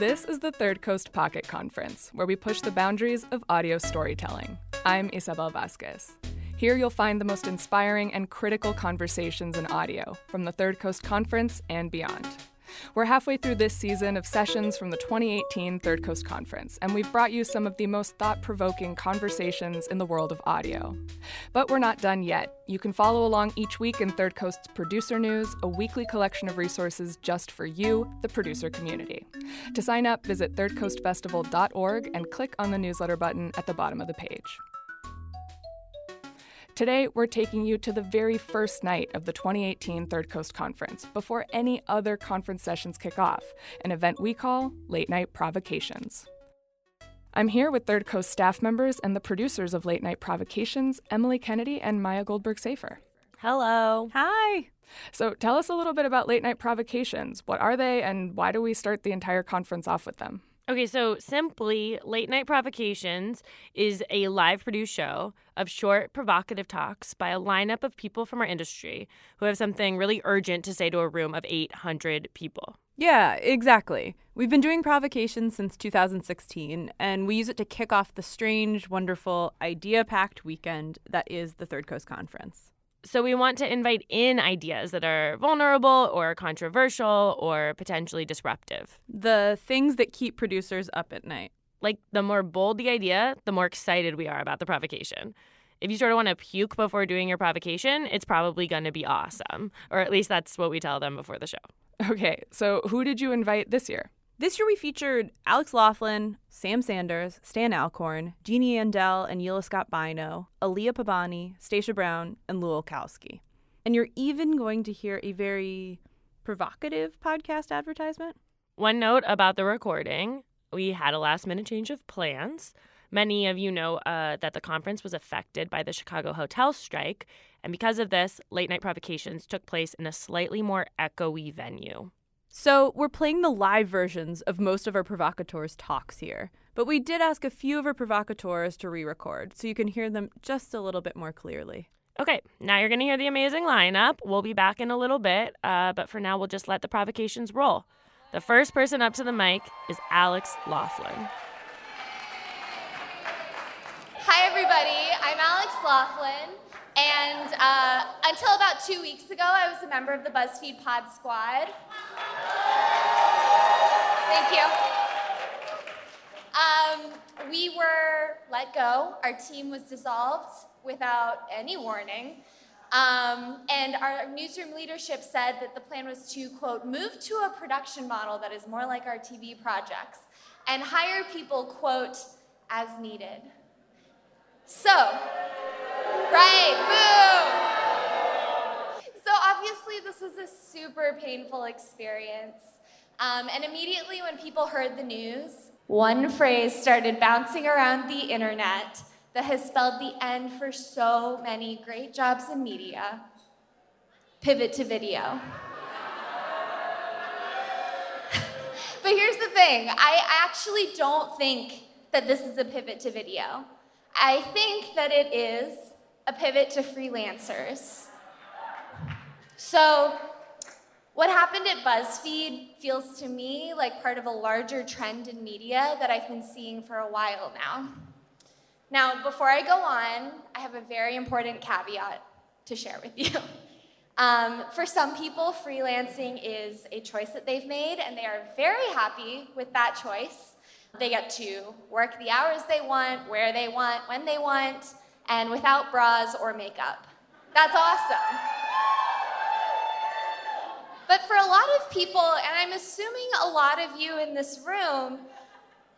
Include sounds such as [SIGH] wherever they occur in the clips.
This is the Third Coast Pocket Conference, where we push the boundaries of audio storytelling. I'm Isabel Vasquez. Here you'll find the most inspiring and critical conversations in audio from the Third Coast Conference and beyond. We're halfway through this season of sessions from the 2018 Third Coast Conference, and we've brought you some of the most thought provoking conversations in the world of audio. But we're not done yet. You can follow along each week in Third Coast's Producer News, a weekly collection of resources just for you, the producer community. To sign up, visit thirdcoastfestival.org and click on the newsletter button at the bottom of the page. Today, we're taking you to the very first night of the 2018 Third Coast Conference before any other conference sessions kick off, an event we call Late Night Provocations. I'm here with Third Coast staff members and the producers of Late Night Provocations, Emily Kennedy and Maya Goldberg Safer. Hello. Hi. So, tell us a little bit about Late Night Provocations. What are they, and why do we start the entire conference off with them? Okay, so simply, Late Night Provocations is a live produced show of short, provocative talks by a lineup of people from our industry who have something really urgent to say to a room of 800 people. Yeah, exactly. We've been doing provocations since 2016, and we use it to kick off the strange, wonderful, idea packed weekend that is the Third Coast Conference. So we want to invite in ideas that are vulnerable or controversial or potentially disruptive. The things that keep producers up at night. Like the more bold the idea, the more excited we are about the provocation. If you sort of want to puke before doing your provocation, it's probably going to be awesome. Or at least that's what we tell them before the show. Okay, so who did you invite this year? This year we featured Alex Laughlin, Sam Sanders, Stan Alcorn, Jeannie Andel and Yila Scott Bino, Aliya Pabani, Stacia Brown, and Lu Olkowski. And you're even going to hear a very provocative podcast advertisement. One note about the recording we had a last minute change of plans. Many of you know uh, that the conference was affected by the Chicago hotel strike, and because of this, late night provocations took place in a slightly more echoey venue. So, we're playing the live versions of most of our provocateurs' talks here, but we did ask a few of our provocateurs to re record so you can hear them just a little bit more clearly. Okay, now you're going to hear the amazing lineup. We'll be back in a little bit, uh, but for now, we'll just let the provocations roll. The first person up to the mic is Alex Laughlin. Hi, everybody. I'm Alex Laughlin. And uh, until about two weeks ago, I was a member of the BuzzFeed Pod Squad. Thank you. Um, we were let go. Our team was dissolved without any warning. Um, and our newsroom leadership said that the plan was to, quote, move to a production model that is more like our TV projects and hire people, quote, as needed. So, right, boo! So, obviously, this was a super painful experience. Um, and immediately, when people heard the news, one phrase started bouncing around the internet that has spelled the end for so many great jobs in media pivot to video. [LAUGHS] but here's the thing I actually don't think that this is a pivot to video. I think that it is a pivot to freelancers. So, what happened at BuzzFeed feels to me like part of a larger trend in media that I've been seeing for a while now. Now, before I go on, I have a very important caveat to share with you. [LAUGHS] Um, for some people, freelancing is a choice that they've made, and they are very happy with that choice. They get to work the hours they want, where they want, when they want, and without bras or makeup. That's awesome. But for a lot of people, and I'm assuming a lot of you in this room,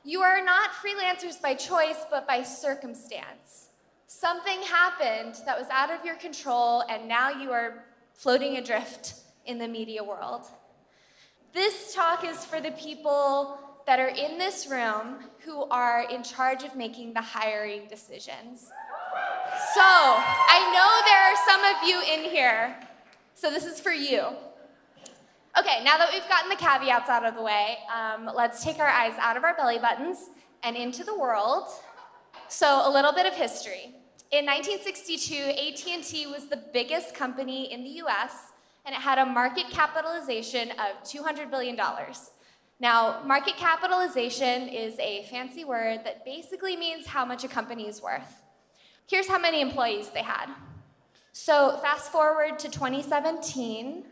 you are not freelancers by choice, but by circumstance. Something happened that was out of your control, and now you are floating adrift in the media world. This talk is for the people that are in this room who are in charge of making the hiring decisions. So, I know there are some of you in here, so this is for you. Okay, now that we've gotten the caveats out of the way, um, let's take our eyes out of our belly buttons and into the world. So, a little bit of history. In 1962, AT&T was the biggest company in the US and it had a market capitalization of $200 billion. Now, market capitalization is a fancy word that basically means how much a company is worth. Here's how many employees they had. So, fast forward to 2017,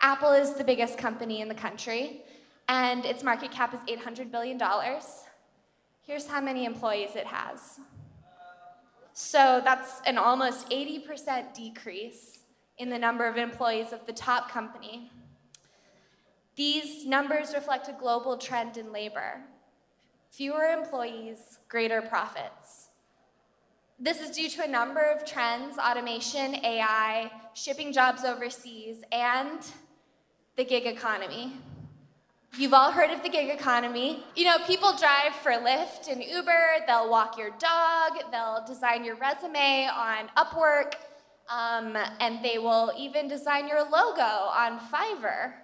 Apple is the biggest company in the country, and its market cap is $800 billion. Here's how many employees it has. So, that's an almost 80% decrease in the number of employees of the top company. These numbers reflect a global trend in labor fewer employees, greater profits. This is due to a number of trends automation, AI, shipping jobs overseas, and the gig economy. You've all heard of the gig economy. You know, people drive for Lyft and Uber, they'll walk your dog, they'll design your resume on Upwork, um, and they will even design your logo on Fiverr.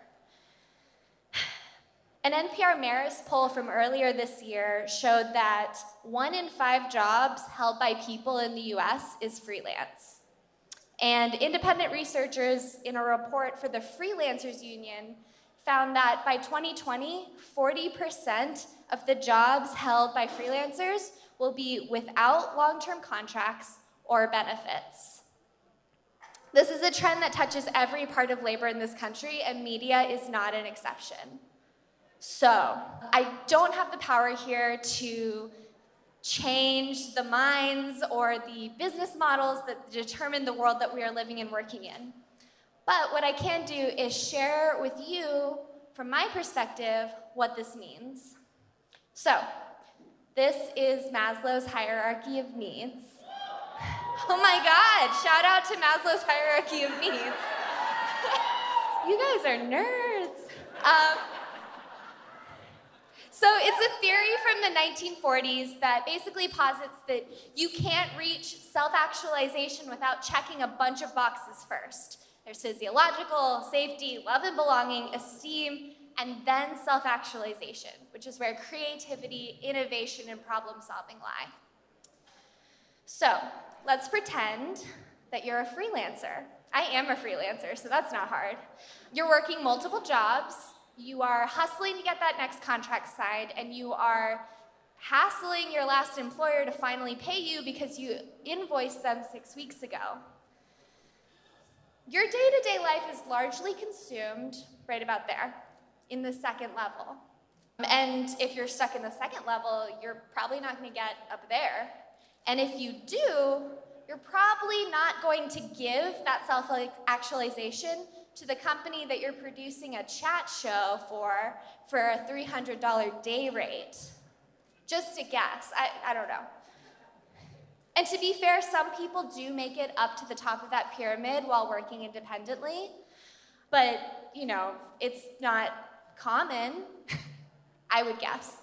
An NPR Marist poll from earlier this year showed that one in five jobs held by people in the US is freelance. And independent researchers in a report for the Freelancers Union found that by 2020, 40% of the jobs held by freelancers will be without long term contracts or benefits. This is a trend that touches every part of labor in this country, and media is not an exception. So, I don't have the power here to change the minds or the business models that determine the world that we are living and working in. But what I can do is share with you, from my perspective, what this means. So, this is Maslow's hierarchy of needs. Oh my God, shout out to Maslow's hierarchy of needs. [LAUGHS] you guys are nerds. Um, so it's a theory from the 1940s that basically posits that you can't reach self-actualization without checking a bunch of boxes first. There's physiological, safety, love and belonging, esteem, and then self-actualization, which is where creativity, innovation, and problem solving lie. So let's pretend that you're a freelancer. I am a freelancer, so that's not hard. You're working multiple jobs, you are hustling to get that next contract signed, and you are hassling your last employer to finally pay you because you invoiced them six weeks ago. Your day to day life is largely consumed right about there, in the second level. And if you're stuck in the second level, you're probably not going to get up there. And if you do, you're probably not going to give that self actualization to the company that you're producing a chat show for for a $300 day rate. Just a guess. I, I don't know. And to be fair, some people do make it up to the top of that pyramid while working independently. But, you know, it's not common, [LAUGHS] I would guess.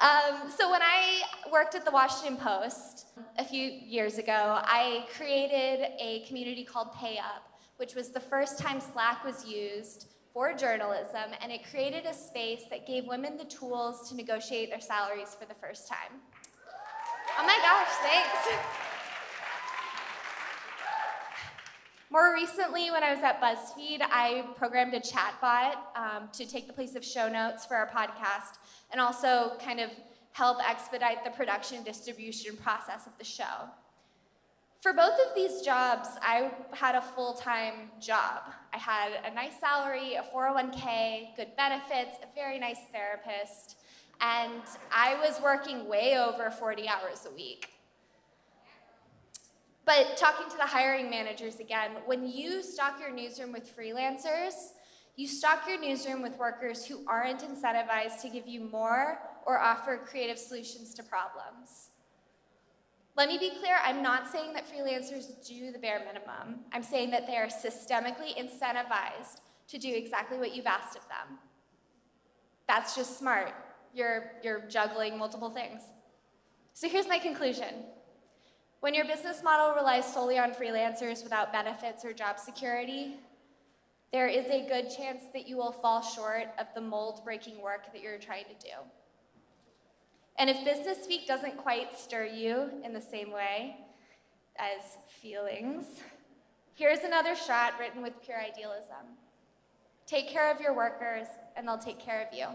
Um, so when I worked at the Washington Post a few years ago, I created a community called Pay Up, which was the first time Slack was used for journalism, and it created a space that gave women the tools to negotiate their salaries for the first time. Oh my gosh, thanks. More recently, when I was at BuzzFeed, I programmed a chatbot um, to take the place of show notes for our podcast and also kind of help expedite the production and distribution process of the show. For both of these jobs, I had a full time job. I had a nice salary, a 401k, good benefits, a very nice therapist, and I was working way over 40 hours a week. But talking to the hiring managers again, when you stock your newsroom with freelancers, you stock your newsroom with workers who aren't incentivized to give you more or offer creative solutions to problems. Let me be clear, I'm not saying that freelancers do the bare minimum. I'm saying that they are systemically incentivized to do exactly what you've asked of them. That's just smart. You're, you're juggling multiple things. So here's my conclusion. When your business model relies solely on freelancers without benefits or job security, there is a good chance that you will fall short of the mold breaking work that you're trying to do. And if Business speak doesn't quite stir you in the same way as feelings, here's another shot written with pure idealism. Take care of your workers, and they'll take care of you.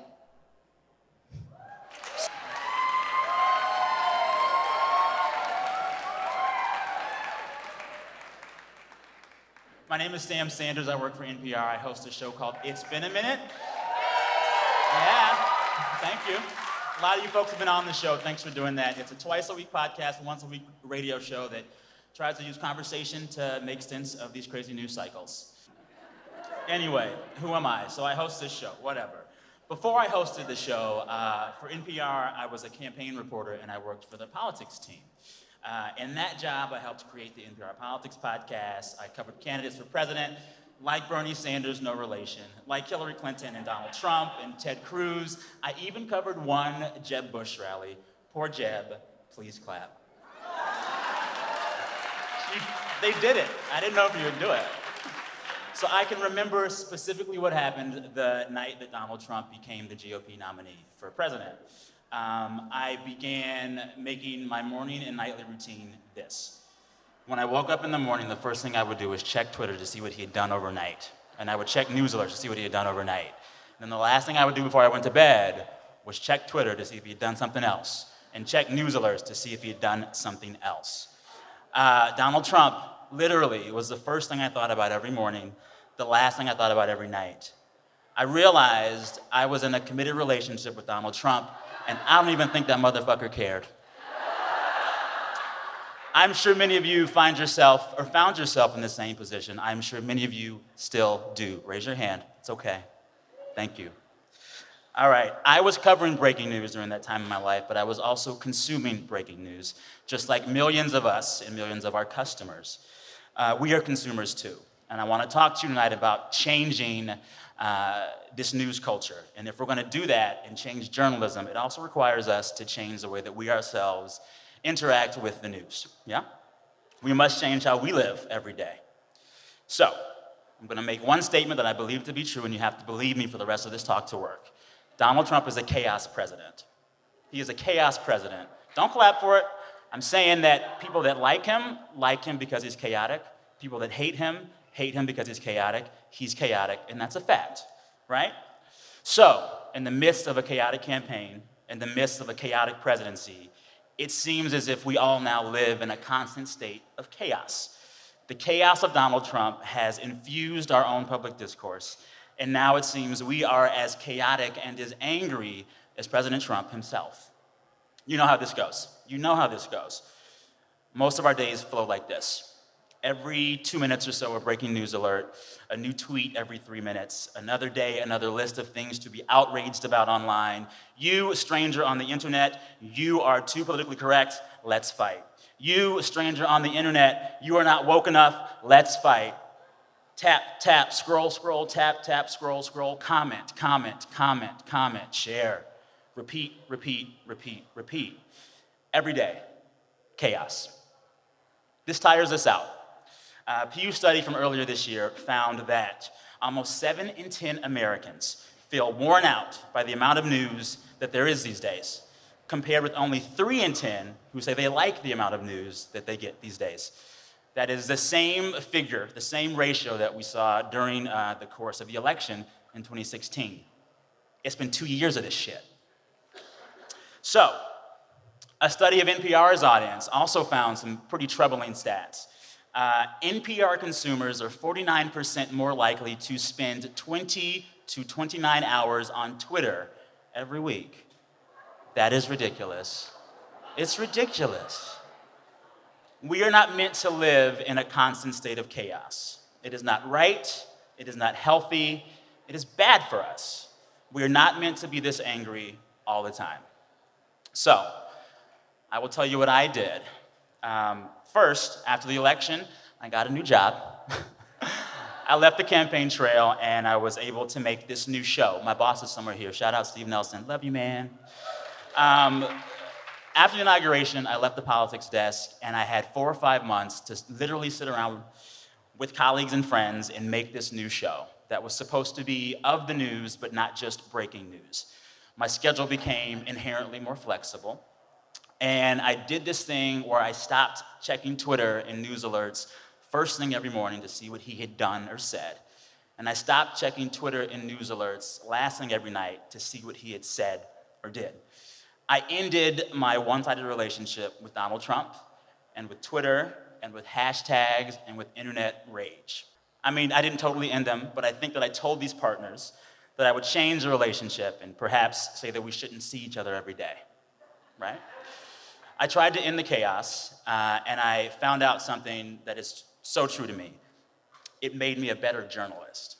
My name is Sam Sanders. I work for NPR. I host a show called It's Been a Minute. Yeah, thank you. A lot of you folks have been on the show. Thanks for doing that. It's a twice a week podcast, once a week radio show that tries to use conversation to make sense of these crazy news cycles. Anyway, who am I? So I host this show, whatever. Before I hosted the show, uh, for NPR, I was a campaign reporter and I worked for the politics team. Uh, in that job, I helped create the NPR Politics podcast. I covered candidates for president, like Bernie Sanders, no relation, like Hillary Clinton and Donald Trump and Ted Cruz. I even covered one Jeb Bush rally. Poor Jeb, please clap. they did it. I didn't know if you would do it. So I can remember specifically what happened the night that Donald Trump became the GOP nominee for president um, I began making my morning and nightly routine this. When I woke up in the morning, the first thing I would do was check Twitter to see what he had done overnight. And I would check news alerts to see what he had done overnight. And then the last thing I would do before I went to bed was check Twitter to see if he had done something else, and check news alerts to see if he had done something else. Uh, Donald Trump literally was the first thing I thought about every morning, the last thing I thought about every night. I realized I was in a committed relationship with Donald Trump and I don't even think that motherfucker cared. I'm sure many of you find yourself or found yourself in the same position. I'm sure many of you still do. Raise your hand. It's okay. Thank you. All right. I was covering breaking news during that time in my life, but I was also consuming breaking news, just like millions of us and millions of our customers. Uh, we are consumers too. And I want to talk to you tonight about changing uh, this news culture. And if we're going to do that and change journalism, it also requires us to change the way that we ourselves interact with the news. Yeah? We must change how we live every day. So, I'm going to make one statement that I believe to be true, and you have to believe me for the rest of this talk to work. Donald Trump is a chaos president. He is a chaos president. Don't clap for it. I'm saying that people that like him like him because he's chaotic. People that hate him hate him because he's chaotic. He's chaotic, and that's a fact, right? So, in the midst of a chaotic campaign, in the midst of a chaotic presidency, it seems as if we all now live in a constant state of chaos. The chaos of Donald Trump has infused our own public discourse, and now it seems we are as chaotic and as angry as President Trump himself. You know how this goes. You know how this goes. Most of our days flow like this every two minutes or so a breaking news alert, a new tweet every three minutes, another day, another list of things to be outraged about online. You, a stranger on the internet, you are too politically correct, let's fight. You, a stranger on the internet, you are not woke enough, let's fight. Tap, tap, scroll, scroll, tap, tap, scroll, scroll, comment, comment, comment, comment, share. Repeat, repeat, repeat, repeat. Every day, chaos. This tires us out. A Pew study from earlier this year found that almost 7 in 10 Americans feel worn out by the amount of news that there is these days, compared with only 3 in 10 who say they like the amount of news that they get these days. That is the same figure, the same ratio that we saw during uh, the course of the election in 2016. It's been two years of this shit. So, a study of NPR's audience also found some pretty troubling stats uh, NPR consumers are 49% more likely to spend 20 to 29 hours on Twitter every week. That is ridiculous. It's ridiculous. We are not meant to live in a constant state of chaos. It is not right, it is not healthy, it is bad for us. We are not meant to be this angry all the time. So, I will tell you what I did. Um, first, after the election, I got a new job. [LAUGHS] I left the campaign trail and I was able to make this new show. My boss is somewhere here. Shout out Steve Nelson. Love you, man. Um, after the inauguration, I left the politics desk and I had four or five months to literally sit around with colleagues and friends and make this new show that was supposed to be of the news, but not just breaking news. My schedule became inherently more flexible. And I did this thing where I stopped checking Twitter and news alerts first thing every morning to see what he had done or said. And I stopped checking Twitter and news alerts last thing every night to see what he had said or did. I ended my one sided relationship with Donald Trump and with Twitter and with hashtags and with internet rage. I mean, I didn't totally end them, but I think that I told these partners that I would change the relationship and perhaps say that we shouldn't see each other every day, right? I tried to end the chaos, uh, and I found out something that is so true to me. It made me a better journalist.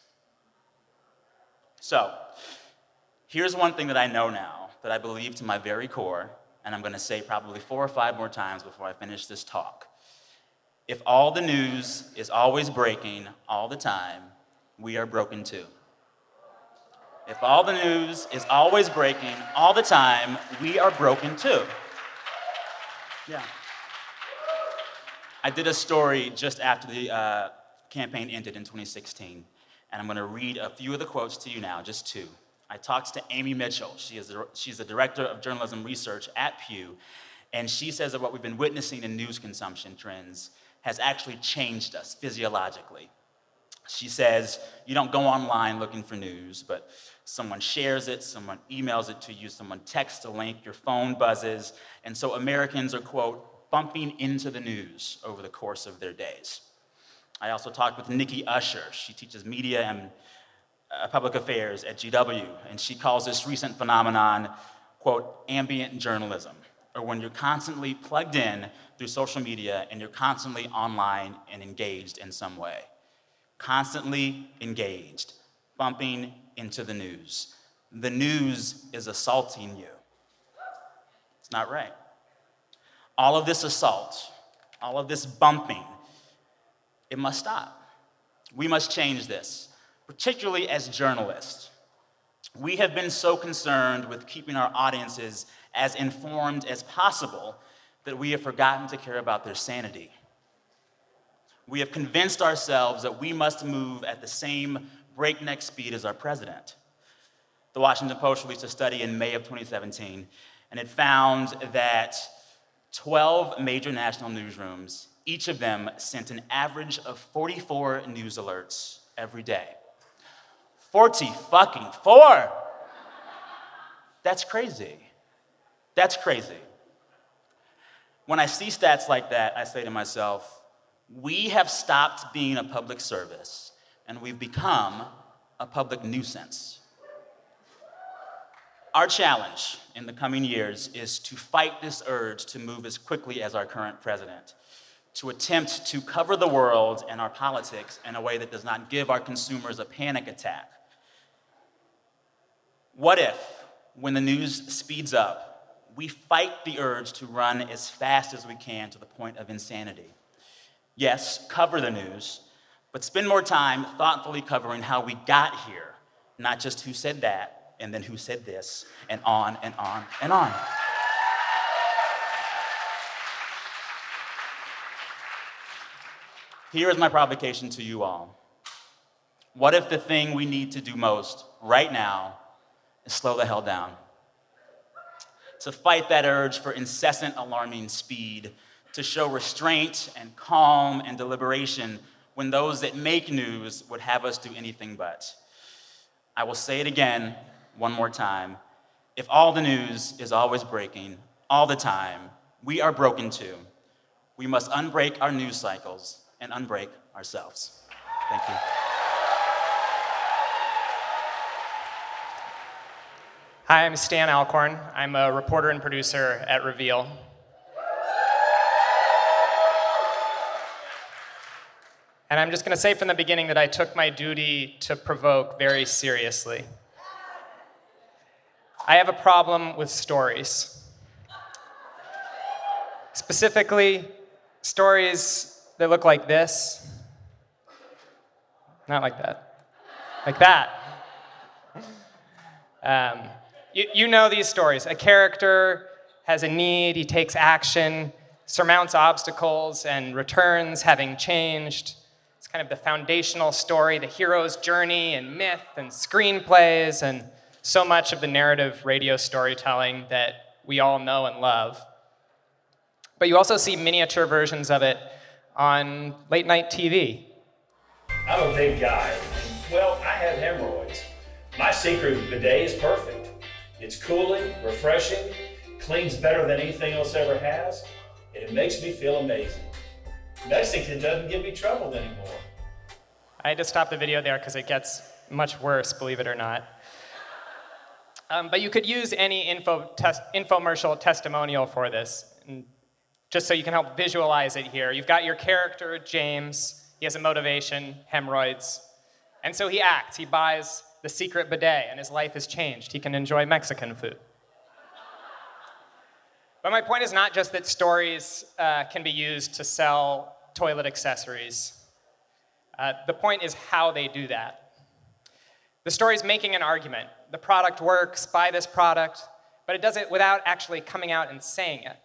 So, here's one thing that I know now that I believe to my very core, and I'm going to say probably four or five more times before I finish this talk. If all the news is always breaking all the time, we are broken too. If all the news is always breaking all the time, we are broken too. Yeah. I did a story just after the uh, campaign ended in 2016, and I'm going to read a few of the quotes to you now, just two. I talked to Amy Mitchell. She is the, she's the director of journalism research at Pew, and she says that what we've been witnessing in news consumption trends has actually changed us physiologically. She says, You don't go online looking for news, but someone shares it, someone emails it to you, someone texts a link, your phone buzzes, and so Americans are, quote, bumping into the news over the course of their days. I also talked with Nikki Usher. She teaches media and uh, public affairs at GW, and she calls this recent phenomenon, quote, ambient journalism, or when you're constantly plugged in through social media and you're constantly online and engaged in some way. Constantly engaged, bumping into the news. The news is assaulting you. It's not right. All of this assault, all of this bumping, it must stop. We must change this particularly as journalists. We have been so concerned with keeping our audiences as informed as possible that we have forgotten to care about their sanity. We have convinced ourselves that we must move at the same breakneck speed as our president. The Washington Post released a study in May of 2017, and it found that 12 major national newsrooms, each of them sent an average of 44 news alerts every day. 40 fucking four. That's crazy. That's crazy. When I see stats like that, I say to myself, we have stopped being a public service and we've become a public nuisance. Our challenge in the coming years is to fight this urge to move as quickly as our current president, to attempt to cover the world and our politics in a way that does not give our consumers a panic attack what if, when the news speeds up, we fight the urge to run as fast as we can to the point of insanity? Yes, cover the news, but spend more time thoughtfully covering how we got here, not just who said that and then who said this, and on and on and on. Here is my provocation to you all. What if the thing we need to do most right now is slow the hell down. To fight that urge for incessant alarming speed, to show restraint and calm and deliberation when those that make news would have us do anything but. I will say it again one more time. If all the news is always breaking, all the time, we are broken too. We must unbreak our news cycles and unbreak ourselves. Thank you. Hi, I'm Stan Alcorn. I'm a reporter and producer at Reveal. And I'm just going to say from the beginning that I took my duty to provoke very seriously. I have a problem with stories. Specifically, stories that look like this. Not like that. Like that. Um, you, you know these stories. A character has a need, he takes action, surmounts obstacles, and returns having changed. Kind of the foundational story, the hero's journey, and myth, and screenplays, and so much of the narrative radio storytelling that we all know and love. But you also see miniature versions of it on late night TV. I'm a big guy. Well, I have hemorrhoids. My secret bidet is perfect. It's cooling, refreshing, cleans better than anything else ever has, and it makes me feel amazing. It doesn't give me trouble anymore. I had to stop the video there because it gets much worse, believe it or not. Um, but you could use any info tes- infomercial testimonial for this, just so you can help visualize it here. You've got your character, James. He has a motivation, hemorrhoids. And so he acts. He buys the secret bidet, and his life has changed. He can enjoy Mexican food. But my point is not just that stories uh, can be used to sell toilet accessories. Uh, the point is how they do that. The story is making an argument. The product works, buy this product, but it does it without actually coming out and saying it.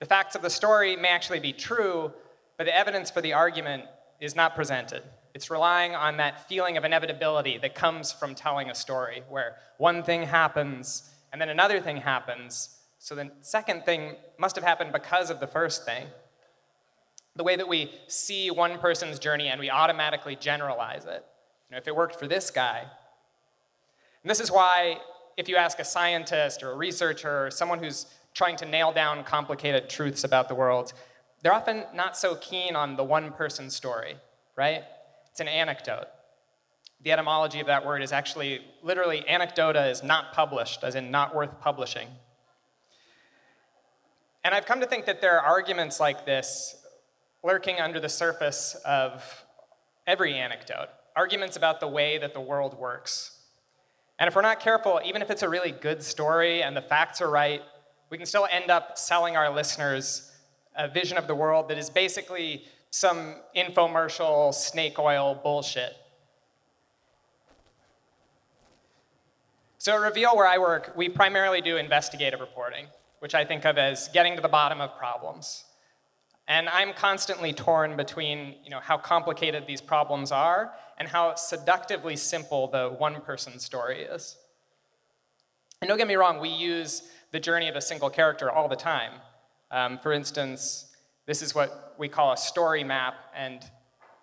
The facts of the story may actually be true, but the evidence for the argument is not presented. It's relying on that feeling of inevitability that comes from telling a story, where one thing happens and then another thing happens, so the second thing must have happened because of the first thing. The way that we see one person's journey and we automatically generalize it. You know, if it worked for this guy. And this is why, if you ask a scientist or a researcher or someone who's trying to nail down complicated truths about the world, they're often not so keen on the one person story, right? It's an anecdote. The etymology of that word is actually literally anecdota is not published, as in not worth publishing. And I've come to think that there are arguments like this lurking under the surface of every anecdote, arguments about the way that the world works. And if we're not careful, even if it's a really good story and the facts are right, we can still end up selling our listeners a vision of the world that is basically some infomercial snake oil bullshit. So at Reveal, where I work, we primarily do investigative reporting which I think of as getting to the bottom of problems. And I'm constantly torn between you know, how complicated these problems are and how seductively simple the one person story is. And don't get me wrong, we use the journey of a single character all the time. Um, for instance, this is what we call a story map, and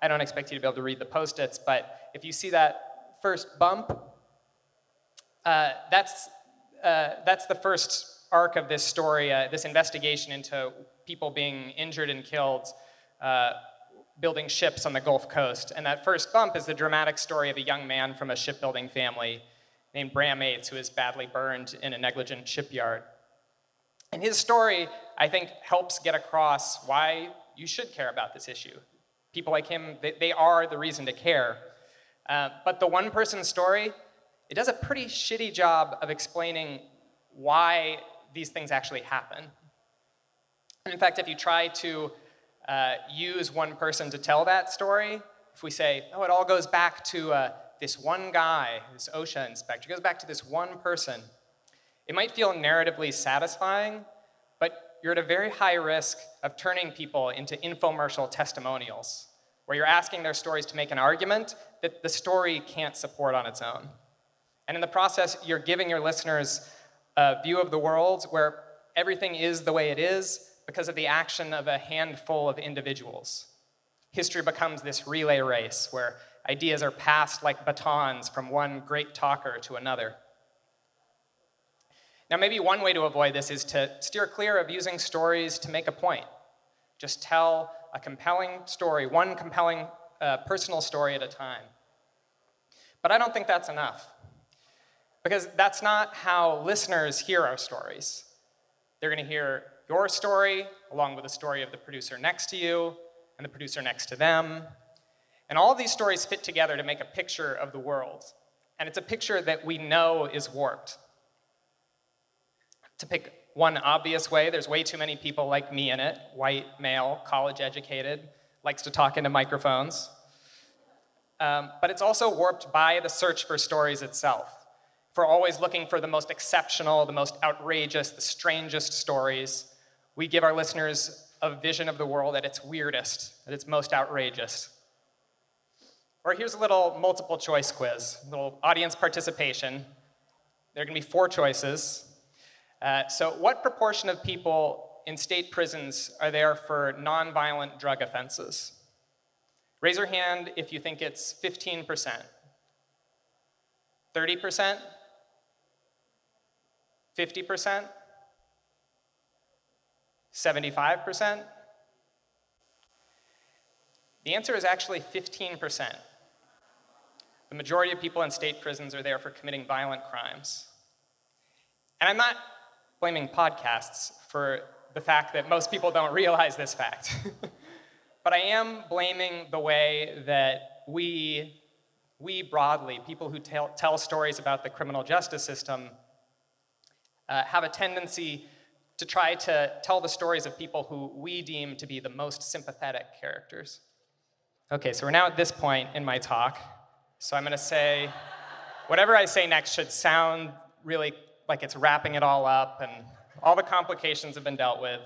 I don't expect you to be able to read the post its, but if you see that first bump, uh, that's, uh, that's the first arc of this story, uh, this investigation into people being injured and killed uh, building ships on the Gulf Coast. And that first bump is the dramatic story of a young man from a shipbuilding family named Bram Aites, who is badly burned in a negligent shipyard. And his story, I think, helps get across why you should care about this issue. People like him, they, they are the reason to care. Uh, but the one person story, it does a pretty shitty job of explaining why these things actually happen. In fact, if you try to uh, use one person to tell that story, if we say, oh, it all goes back to uh, this one guy, this OSHA inspector, it goes back to this one person, it might feel narratively satisfying, but you're at a very high risk of turning people into infomercial testimonials, where you're asking their stories to make an argument that the story can't support on its own. And in the process, you're giving your listeners a view of the world where everything is the way it is because of the action of a handful of individuals. History becomes this relay race where ideas are passed like batons from one great talker to another. Now, maybe one way to avoid this is to steer clear of using stories to make a point. Just tell a compelling story, one compelling uh, personal story at a time. But I don't think that's enough. Because that's not how listeners hear our stories. They're going to hear your story along with the story of the producer next to you and the producer next to them. And all these stories fit together to make a picture of the world. And it's a picture that we know is warped. To pick one obvious way, there's way too many people like me in it white, male, college educated, likes to talk into microphones. Um, but it's also warped by the search for stories itself. For always looking for the most exceptional, the most outrageous, the strangest stories, we give our listeners a vision of the world at its weirdest, at its most outrageous. Or here's a little multiple choice quiz, a little audience participation. There are going to be four choices. Uh, so, what proportion of people in state prisons are there for nonviolent drug offenses? Raise your hand if you think it's 15%, 30%, 50%, 75%. The answer is actually 15%. The majority of people in state prisons are there for committing violent crimes. And I'm not blaming podcasts for the fact that most people don't realize this fact. [LAUGHS] but I am blaming the way that we, we broadly, people who tell, tell stories about the criminal justice system, uh, have a tendency to try to tell the stories of people who we deem to be the most sympathetic characters. Okay, so we're now at this point in my talk so I'm to say, whatever I say next should sound really like it's wrapping it all up and all the complications have been dealt with.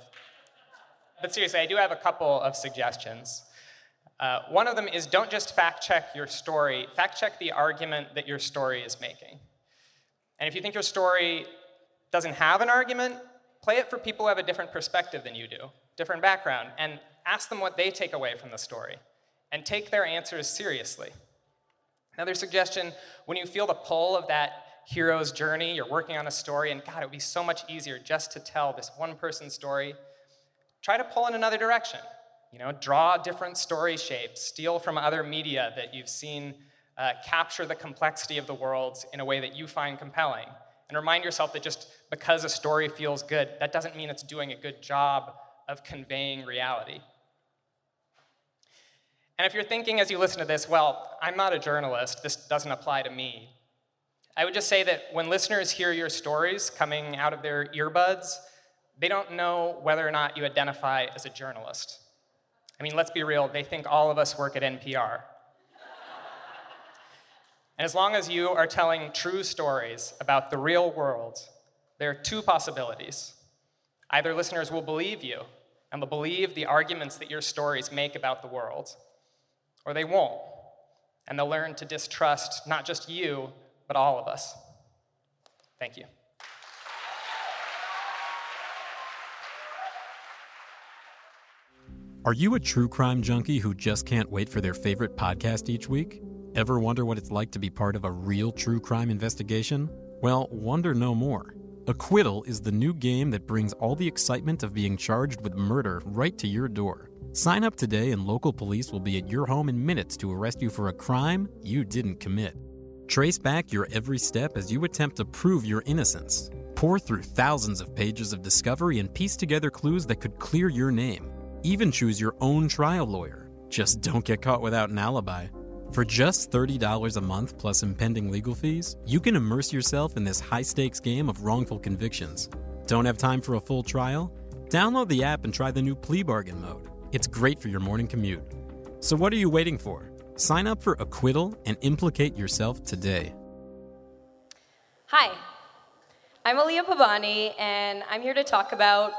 But seriously, I do have a couple of suggestions. Uh, one of them is don't just fact check your story, fact check the argument that your story is making. And if you think your story doesn't have an argument, play it for people who have a different perspective than you do, different background, and ask them what they take away from the story. And take their answers seriously. Another suggestion when you feel the pull of that hero's journey, you're working on a story, and God, it would be so much easier just to tell this one person's story. Try to pull in another direction. You know, draw different story shapes, steal from other media that you've seen uh, capture the complexity of the world in a way that you find compelling. And remind yourself that just because a story feels good, that doesn't mean it's doing a good job of conveying reality. And if you're thinking as you listen to this, well, I'm not a journalist, this doesn't apply to me, I would just say that when listeners hear your stories coming out of their earbuds, they don't know whether or not you identify as a journalist. I mean, let's be real, they think all of us work at NPR. and as long as you are telling true stories about the real world, there are two possibilities. Either listeners will believe you and will believe the arguments that your stories make about the world, or they won't. And they'll learn to distrust not just you, but all of us. Thank you. Are you a true crime junkie who just can't wait for their favorite podcast each week? Ever wonder what it's like to be part of a real true crime investigation? Well, wonder no more. Acquittal is the new game that brings all the excitement of being charged with murder right to your door. Sign up today, and local police will be at your home in minutes to arrest you for a crime you didn't commit. Trace back your every step as you attempt to prove your innocence. Pour through thousands of pages of discovery and piece together clues that could clear your name. Even choose your own trial lawyer. Just don't get caught without an alibi. For just $30 a month plus impending legal fees, you can immerse yourself in this high stakes game of wrongful convictions. Don't have time for a full trial? Download the app and try the new plea bargain mode. It's great for your morning commute. So, what are you waiting for? Sign up for Acquittal and implicate yourself today. Hi, I'm Aliya Pabani, and I'm here to talk about.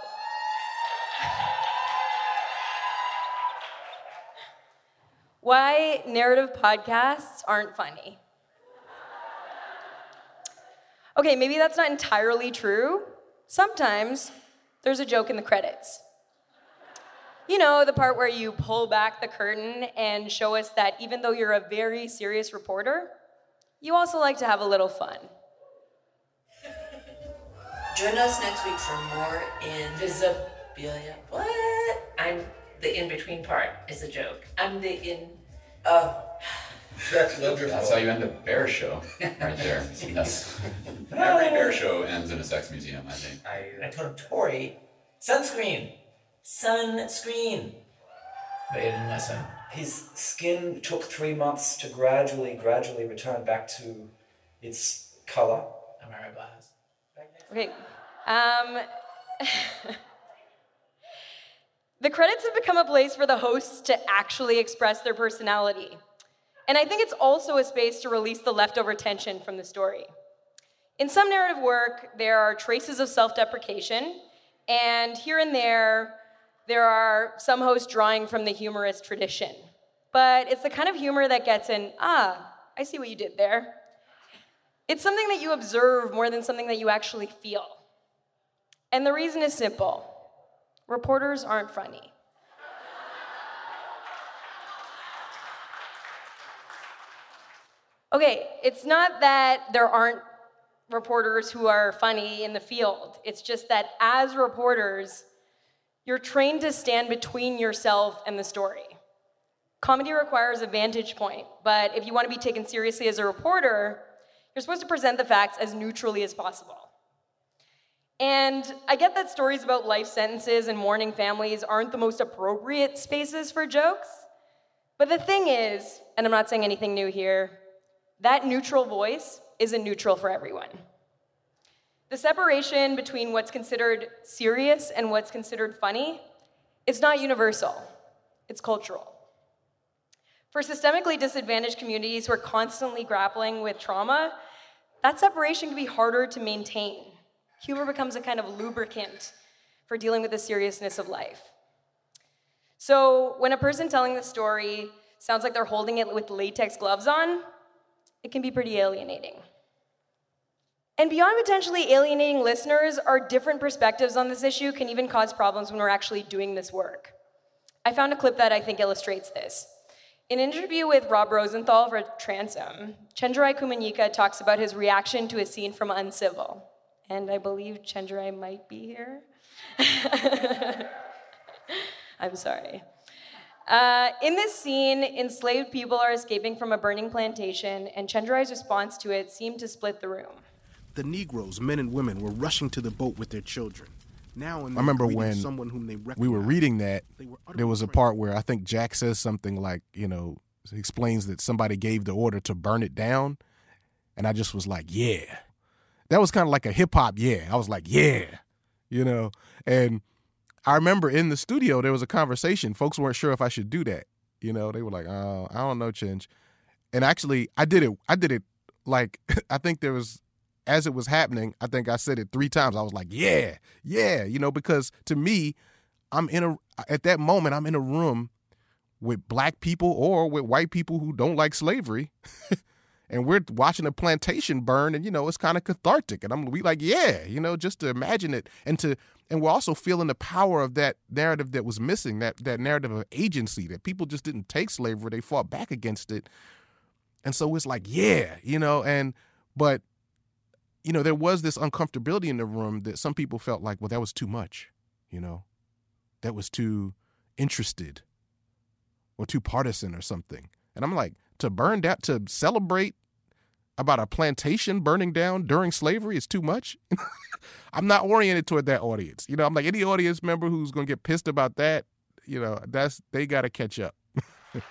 Why narrative podcasts aren't funny. Okay, maybe that's not entirely true. Sometimes there's a joke in the credits. You know, the part where you pull back the curtain and show us that even though you're a very serious reporter, you also like to have a little fun. Join us next week for more invisibilia. What? I'm the in between part is a joke. I'm the in. Oh. That's wonderful. That's how you end a bear show, right there. [LAUGHS] [LAUGHS] yes. Every bear show ends in a sex museum, I think. I, I told Tori, sunscreen sunscreen. They didn't listen. his skin took three months to gradually, gradually return back to its color. I'm. Okay. Um, [LAUGHS] the credits have become a place for the hosts to actually express their personality. And I think it's also a space to release the leftover tension from the story. In some narrative work, there are traces of self deprecation, and here and there, there are some hosts drawing from the humorous tradition. But it's the kind of humor that gets in, ah, I see what you did there. It's something that you observe more than something that you actually feel. And the reason is simple reporters aren't funny. Okay, it's not that there aren't reporters who are funny in the field. It's just that as reporters, you're trained to stand between yourself and the story. Comedy requires a vantage point, but if you want to be taken seriously as a reporter, you're supposed to present the facts as neutrally as possible. And I get that stories about life sentences and mourning families aren't the most appropriate spaces for jokes. But the thing is, and I'm not saying anything new here, that neutral voice isn't neutral for everyone. The separation between what's considered serious and what's considered funny is not universal, it's cultural. For systemically disadvantaged communities who are constantly grappling with trauma, that separation can be harder to maintain. Humor becomes a kind of lubricant for dealing with the seriousness of life. So, when a person telling the story sounds like they're holding it with latex gloves on, it can be pretty alienating. And beyond potentially alienating listeners, our different perspectives on this issue can even cause problems when we're actually doing this work. I found a clip that I think illustrates this. In an interview with Rob Rosenthal for Transom, Chenjerai Kumanyika talks about his reaction to a scene from Uncivil. And I believe Chenjerai might be here. [LAUGHS] I'm sorry. Uh, in this scene, enslaved people are escaping from a burning plantation, and Chenjerai's response to it seemed to split the room. The Negroes, men and women, were rushing to the boat with their children. Now I remember when someone whom they we were reading that, were there was a part where I think Jack says something like, you know, he explains that somebody gave the order to burn it down. And I just was like, yeah. That was kind of like a hip hop, yeah. I was like, yeah, you know. And I remember in the studio, there was a conversation. Folks weren't sure if I should do that. You know, they were like, oh, I don't know, Chinch. And actually, I did it. I did it like, [LAUGHS] I think there was, as it was happening, I think I said it three times. I was like, yeah, yeah, you know, because to me, I'm in a, at that moment, I'm in a room with black people or with white people who don't like slavery. [LAUGHS] and we're watching a plantation burn and you know it's kind of cathartic and i'm we like yeah you know just to imagine it and to and we're also feeling the power of that narrative that was missing that that narrative of agency that people just didn't take slavery they fought back against it. And so it's like yeah you know and but you know there was this uncomfortability in the room that some people felt like well that was too much you know? That was too interested or too partisan or something. And i'm like to burn down to celebrate about a plantation burning down during slavery is too much. [LAUGHS] I'm not oriented toward that audience. You know, I'm like any audience member who's going to get pissed about that, you know, that's they got to catch up. [LAUGHS]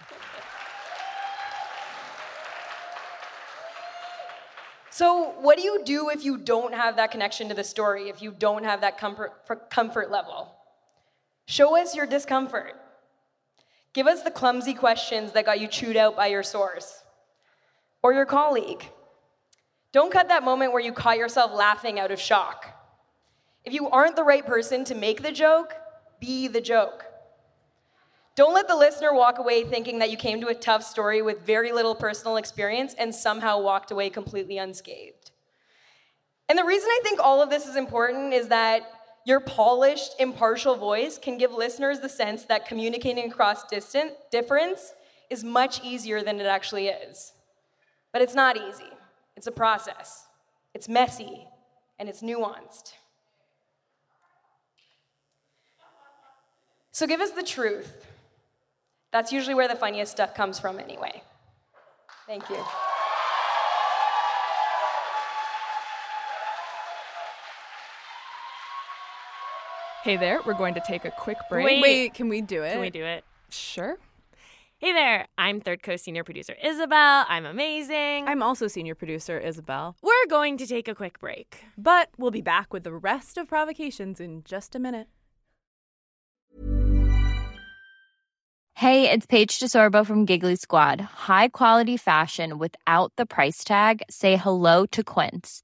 So, what do you do if you don't have that connection to the story, if you don't have that comfort, comfort level? Show us your discomfort. Give us the clumsy questions that got you chewed out by your source or your colleague. Don't cut that moment where you caught yourself laughing out of shock. If you aren't the right person to make the joke, be the joke. Don't let the listener walk away thinking that you came to a tough story with very little personal experience and somehow walked away completely unscathed. And the reason I think all of this is important is that your polished, impartial voice can give listeners the sense that communicating across distant difference is much easier than it actually is. But it's not easy. It's a process. It's messy and it's nuanced. So give us the truth. That's usually where the funniest stuff comes from, anyway. Thank you. Hey there, we're going to take a quick break. Wait. Wait, can we do it? Can we do it? Sure. Hey there, I'm Third Coast Senior Producer Isabel. I'm amazing. I'm also Senior Producer Isabel. We're going to take a quick break. But we'll be back with the rest of Provocations in just a minute. Hey, it's Paige DeSorbo from Giggly Squad. High quality fashion without the price tag? Say hello to Quince.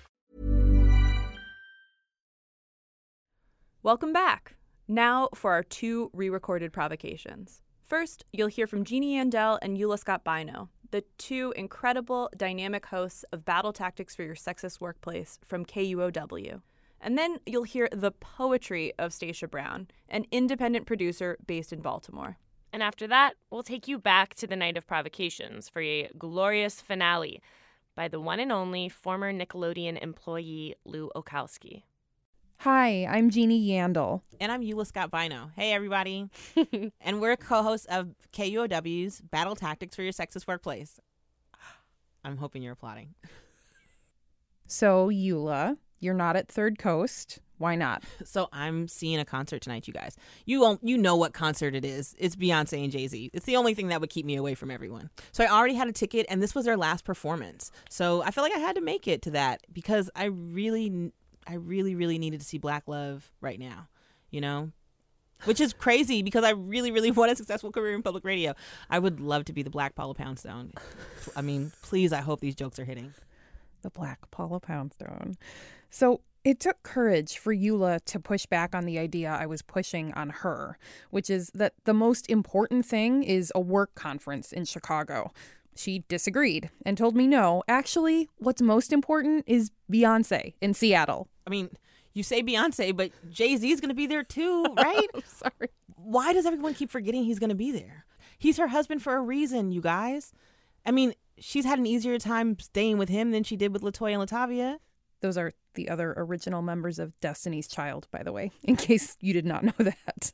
Welcome back. Now for our two re recorded provocations. First, you'll hear from Jeannie Yandel and Eula Scott Bynoe, the two incredible, dynamic hosts of Battle Tactics for Your Sexist Workplace from KUOW. And then you'll hear the poetry of Stacia Brown, an independent producer based in Baltimore. And after that, we'll take you back to the night of provocations for a glorious finale by the one and only former Nickelodeon employee Lu Olkowski. Hi, I'm Jeannie Yandel. And I'm Eula Scott Bynoe. Hey, everybody. [LAUGHS] and we're co hosts of KUOW's Battle Tactics for Your Sexist Workplace. I'm hoping you're applauding. So, Eula, you're not at Third Coast. Why not? [LAUGHS] So I'm seeing a concert tonight, you guys. You won't, you know what concert it is. It's Beyonce and Jay Z. It's the only thing that would keep me away from everyone. So I already had a ticket, and this was their last performance. So I feel like I had to make it to that because I really, I really, really needed to see Black Love right now. You know, which is crazy because I really, really [LAUGHS] want a successful career in public radio. I would love to be the Black Paula Poundstone. I mean, please, I hope these jokes are hitting. The Black Paula Poundstone. So it took courage for Eula to push back on the idea I was pushing on her, which is that the most important thing is a work conference in Chicago. She disagreed and told me no, actually, what's most important is Beyonce in Seattle. I mean, you say Beyonce, but Jay Z is going to be there too, [LAUGHS] right? sorry. Why does everyone keep forgetting he's going to be there? He's her husband for a reason, you guys. I mean, she's had an easier time staying with him than she did with Latoya and Latavia. Those are the other original members of Destiny's Child, by the way, [LAUGHS] in case you did not know [LAUGHS] that.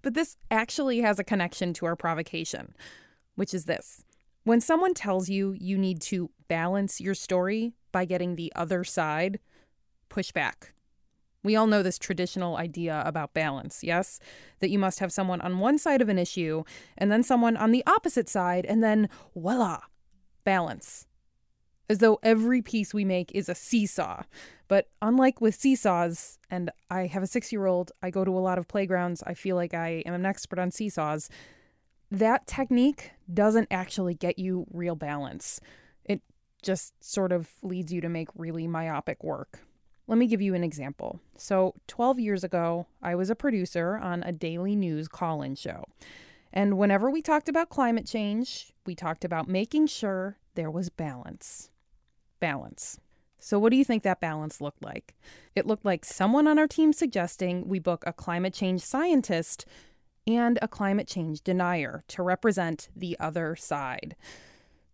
but this actually has a connection to our provocation, which is this. When someone tells you you need to balance your story by getting the other side, push back. We all know this traditional idea about balance, yes? That you must have someone on one side of an issue and then someone on the opposite side, and then voila, balance as though every piece we make is a seesaw. But unlike with seesaws, and I have a six year old, I go to a lot of playgrounds, I feel like I am an expert on seesaws. That technique doesn't actually get you real balance. It just sort of leads you to make really myopic work. Let me give you an example. So, 12 years ago, I was a producer on a daily news call in show. And whenever we talked about climate change, we talked about making sure there was balance balance. So, what do you think that balance looked like? It looked like someone on our team suggesting we book a climate change scientist and a climate change denier to represent the other side.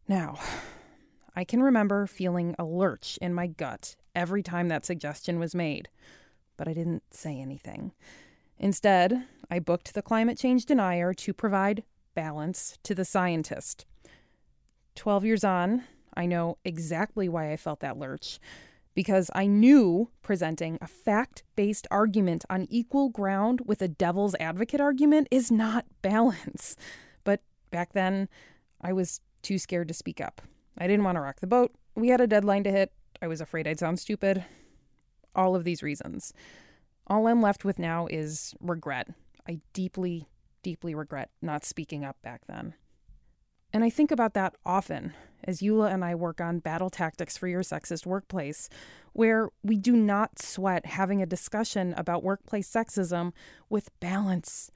Now, [SIGHS] I can remember feeling a lurch in my gut every time that suggestion was made, but I didn't say anything. Instead, I booked the climate change denier to provide balance to the scientist. 12 years on, I know exactly why I felt that lurch because I knew presenting a fact based argument on equal ground with a devil's advocate argument is not balance. But back then, I was too scared to speak up. I didn't want to rock the boat. We had a deadline to hit. I was afraid I'd sound stupid. All of these reasons. All I'm left with now is regret. I deeply, deeply regret not speaking up back then. And I think about that often as Eula and I work on battle tactics for your sexist workplace, where we do not sweat having a discussion about workplace sexism with balance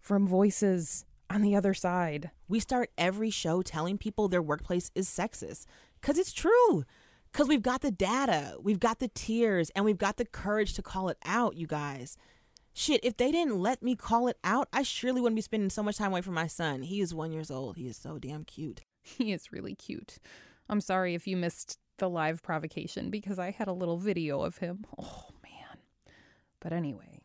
from voices on the other side. We start every show telling people their workplace is sexist because it's true. Because we've got the data, we've got the tears, and we've got the courage to call it out, you guys. Shit, if they didn't let me call it out, I surely wouldn't be spending so much time away from my son. He is one years old. He is so damn cute. [LAUGHS] He is really cute. I'm sorry if you missed the live provocation because I had a little video of him. Oh, man. But anyway,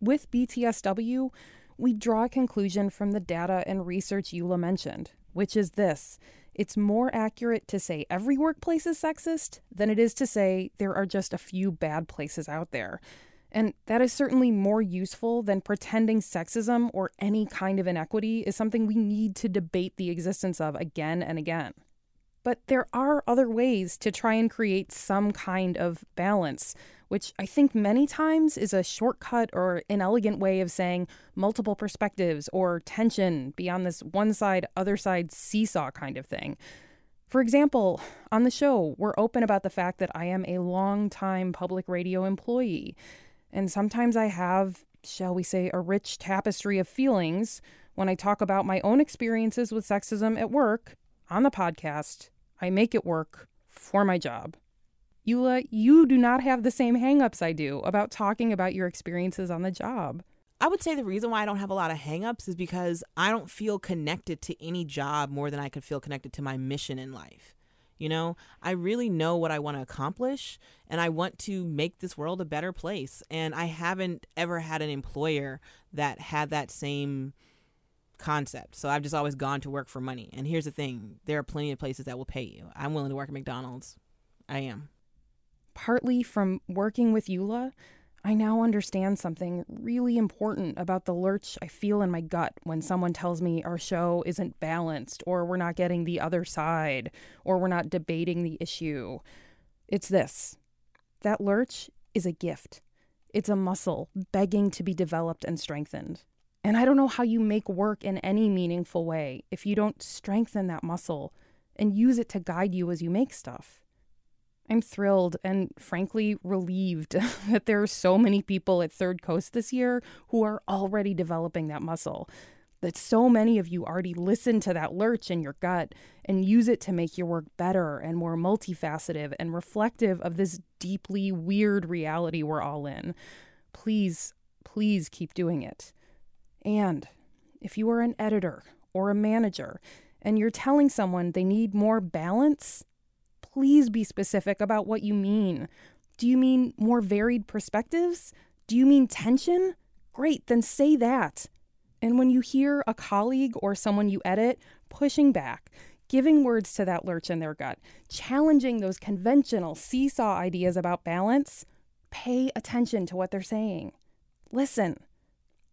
with BTSW, we draw a conclusion from the data and research Eula mentioned, which is this it's more accurate to say every workplace is sexist than it is to say there are just a few bad places out there. And that is certainly more useful than pretending sexism or any kind of inequity is something we need to debate the existence of again and again. But there are other ways to try and create some kind of balance, which I think many times is a shortcut or an elegant way of saying multiple perspectives or tension beyond this one side, other side seesaw kind of thing. For example, on the show, we're open about the fact that I am a long-time public radio employee. And sometimes I have, shall we say, a rich tapestry of feelings when I talk about my own experiences with sexism at work on the podcast. I make it work for my job. Eula, you do not have the same hangups I do about talking about your experiences on the job. I would say the reason why I don't have a lot of hangups is because I don't feel connected to any job more than I could feel connected to my mission in life. You know, I really know what I want to accomplish and I want to make this world a better place. And I haven't ever had an employer that had that same concept. So I've just always gone to work for money. And here's the thing there are plenty of places that will pay you. I'm willing to work at McDonald's. I am. Partly from working with Eula, I now understand something really important about the lurch I feel in my gut when someone tells me our show isn't balanced, or we're not getting the other side, or we're not debating the issue. It's this that lurch is a gift, it's a muscle begging to be developed and strengthened. And I don't know how you make work in any meaningful way if you don't strengthen that muscle and use it to guide you as you make stuff. I'm thrilled and frankly relieved [LAUGHS] that there are so many people at Third Coast this year who are already developing that muscle. That so many of you already listen to that lurch in your gut and use it to make your work better and more multifaceted and reflective of this deeply weird reality we're all in. Please, please keep doing it. And if you are an editor or a manager and you're telling someone they need more balance, please be specific about what you mean. Do you mean more varied perspectives? Do you mean tension? Great, then say that. And when you hear a colleague or someone you edit pushing back, giving words to that lurch in their gut, challenging those conventional seesaw ideas about balance, pay attention to what they're saying. Listen,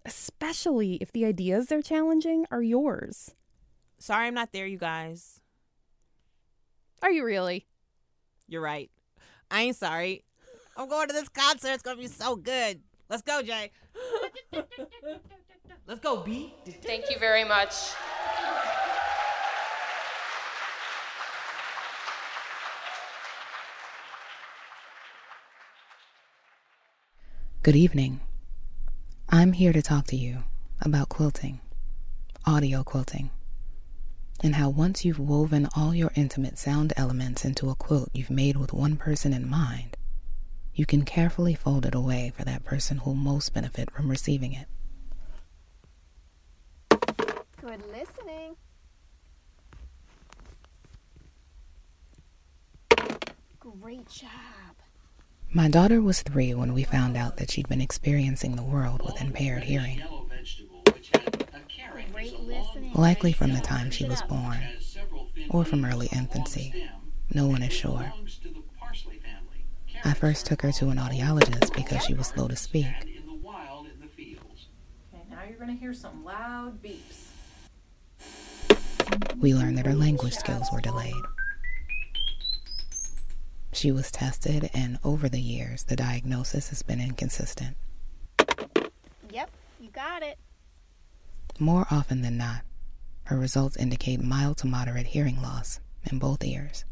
especially if the ideas they're challenging are yours. Sorry I'm not there, you guys. Are you really? You're right. I ain't sorry. I'm going to this concert. It's going to be so good. Let's go, Jay. [LAUGHS] Let's go, B. Thank you very much. Good evening. I'm here to talk to you about quilting, audio quilting, and how once you've woven all your intimate sound elements into a quilt you've made with one person in mind, you can carefully fold it away for that person who'll most benefit from receiving it. Good listening. Great job. My daughter was three when we found out that she'd been experiencing the world with impaired hearing. Likely from the time she was born, or from early infancy. No one is sure. I first took her to an audiologist because she was slow to speak. Okay, now you're going to hear some loud beeps. We learned that her language skills were delayed. She was tested, and over the years, the diagnosis has been inconsistent. Yep, you got it. More often than not, her results indicate mild to moderate hearing loss in both ears.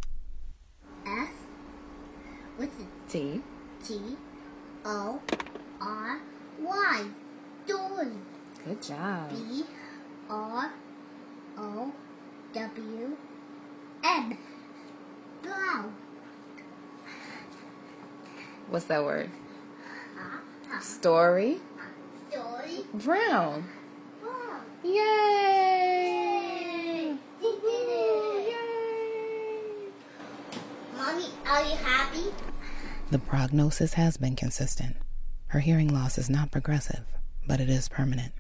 F. What's it? T. T. O. R. Y. Story. Good job. B. R. O. W. N. Brown. What's that word? Uh, Story. story. Brown. Brown. Yay! We did. Mommy, are you happy? The prognosis has been consistent. Her hearing loss is not progressive, but it is permanent.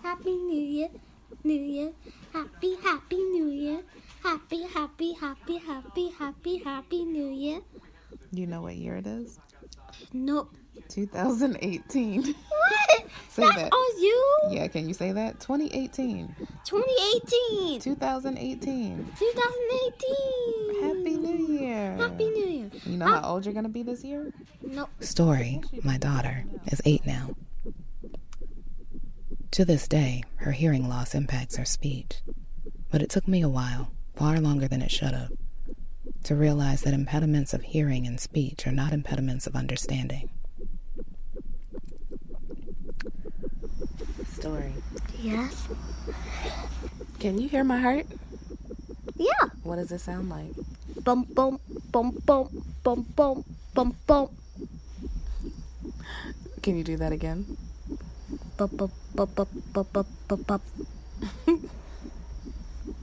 Happy New Year, New Year, Happy Happy New Year, Happy Happy Happy Happy Happy Happy New Year. Do you know what year it is? Nope. 2018. What? [LAUGHS] Say That's that. all you? Yeah, can you say that? 2018. 2018. 2018. 2018. Happy New Year. Happy New Year. You know how old you're going to be this year? Nope. Story, my daughter, is eight now. To this day, her hearing loss impacts her speech. But it took me a while, far longer than it should have, to realize that impediments of hearing and speech are not impediments of understanding. Story. Yes. Can you hear my heart? Yeah. What does it sound like? Bum bum bum bum bum bum bum bum. Can you do that again? Bum bum bum bum bum bum bum bum.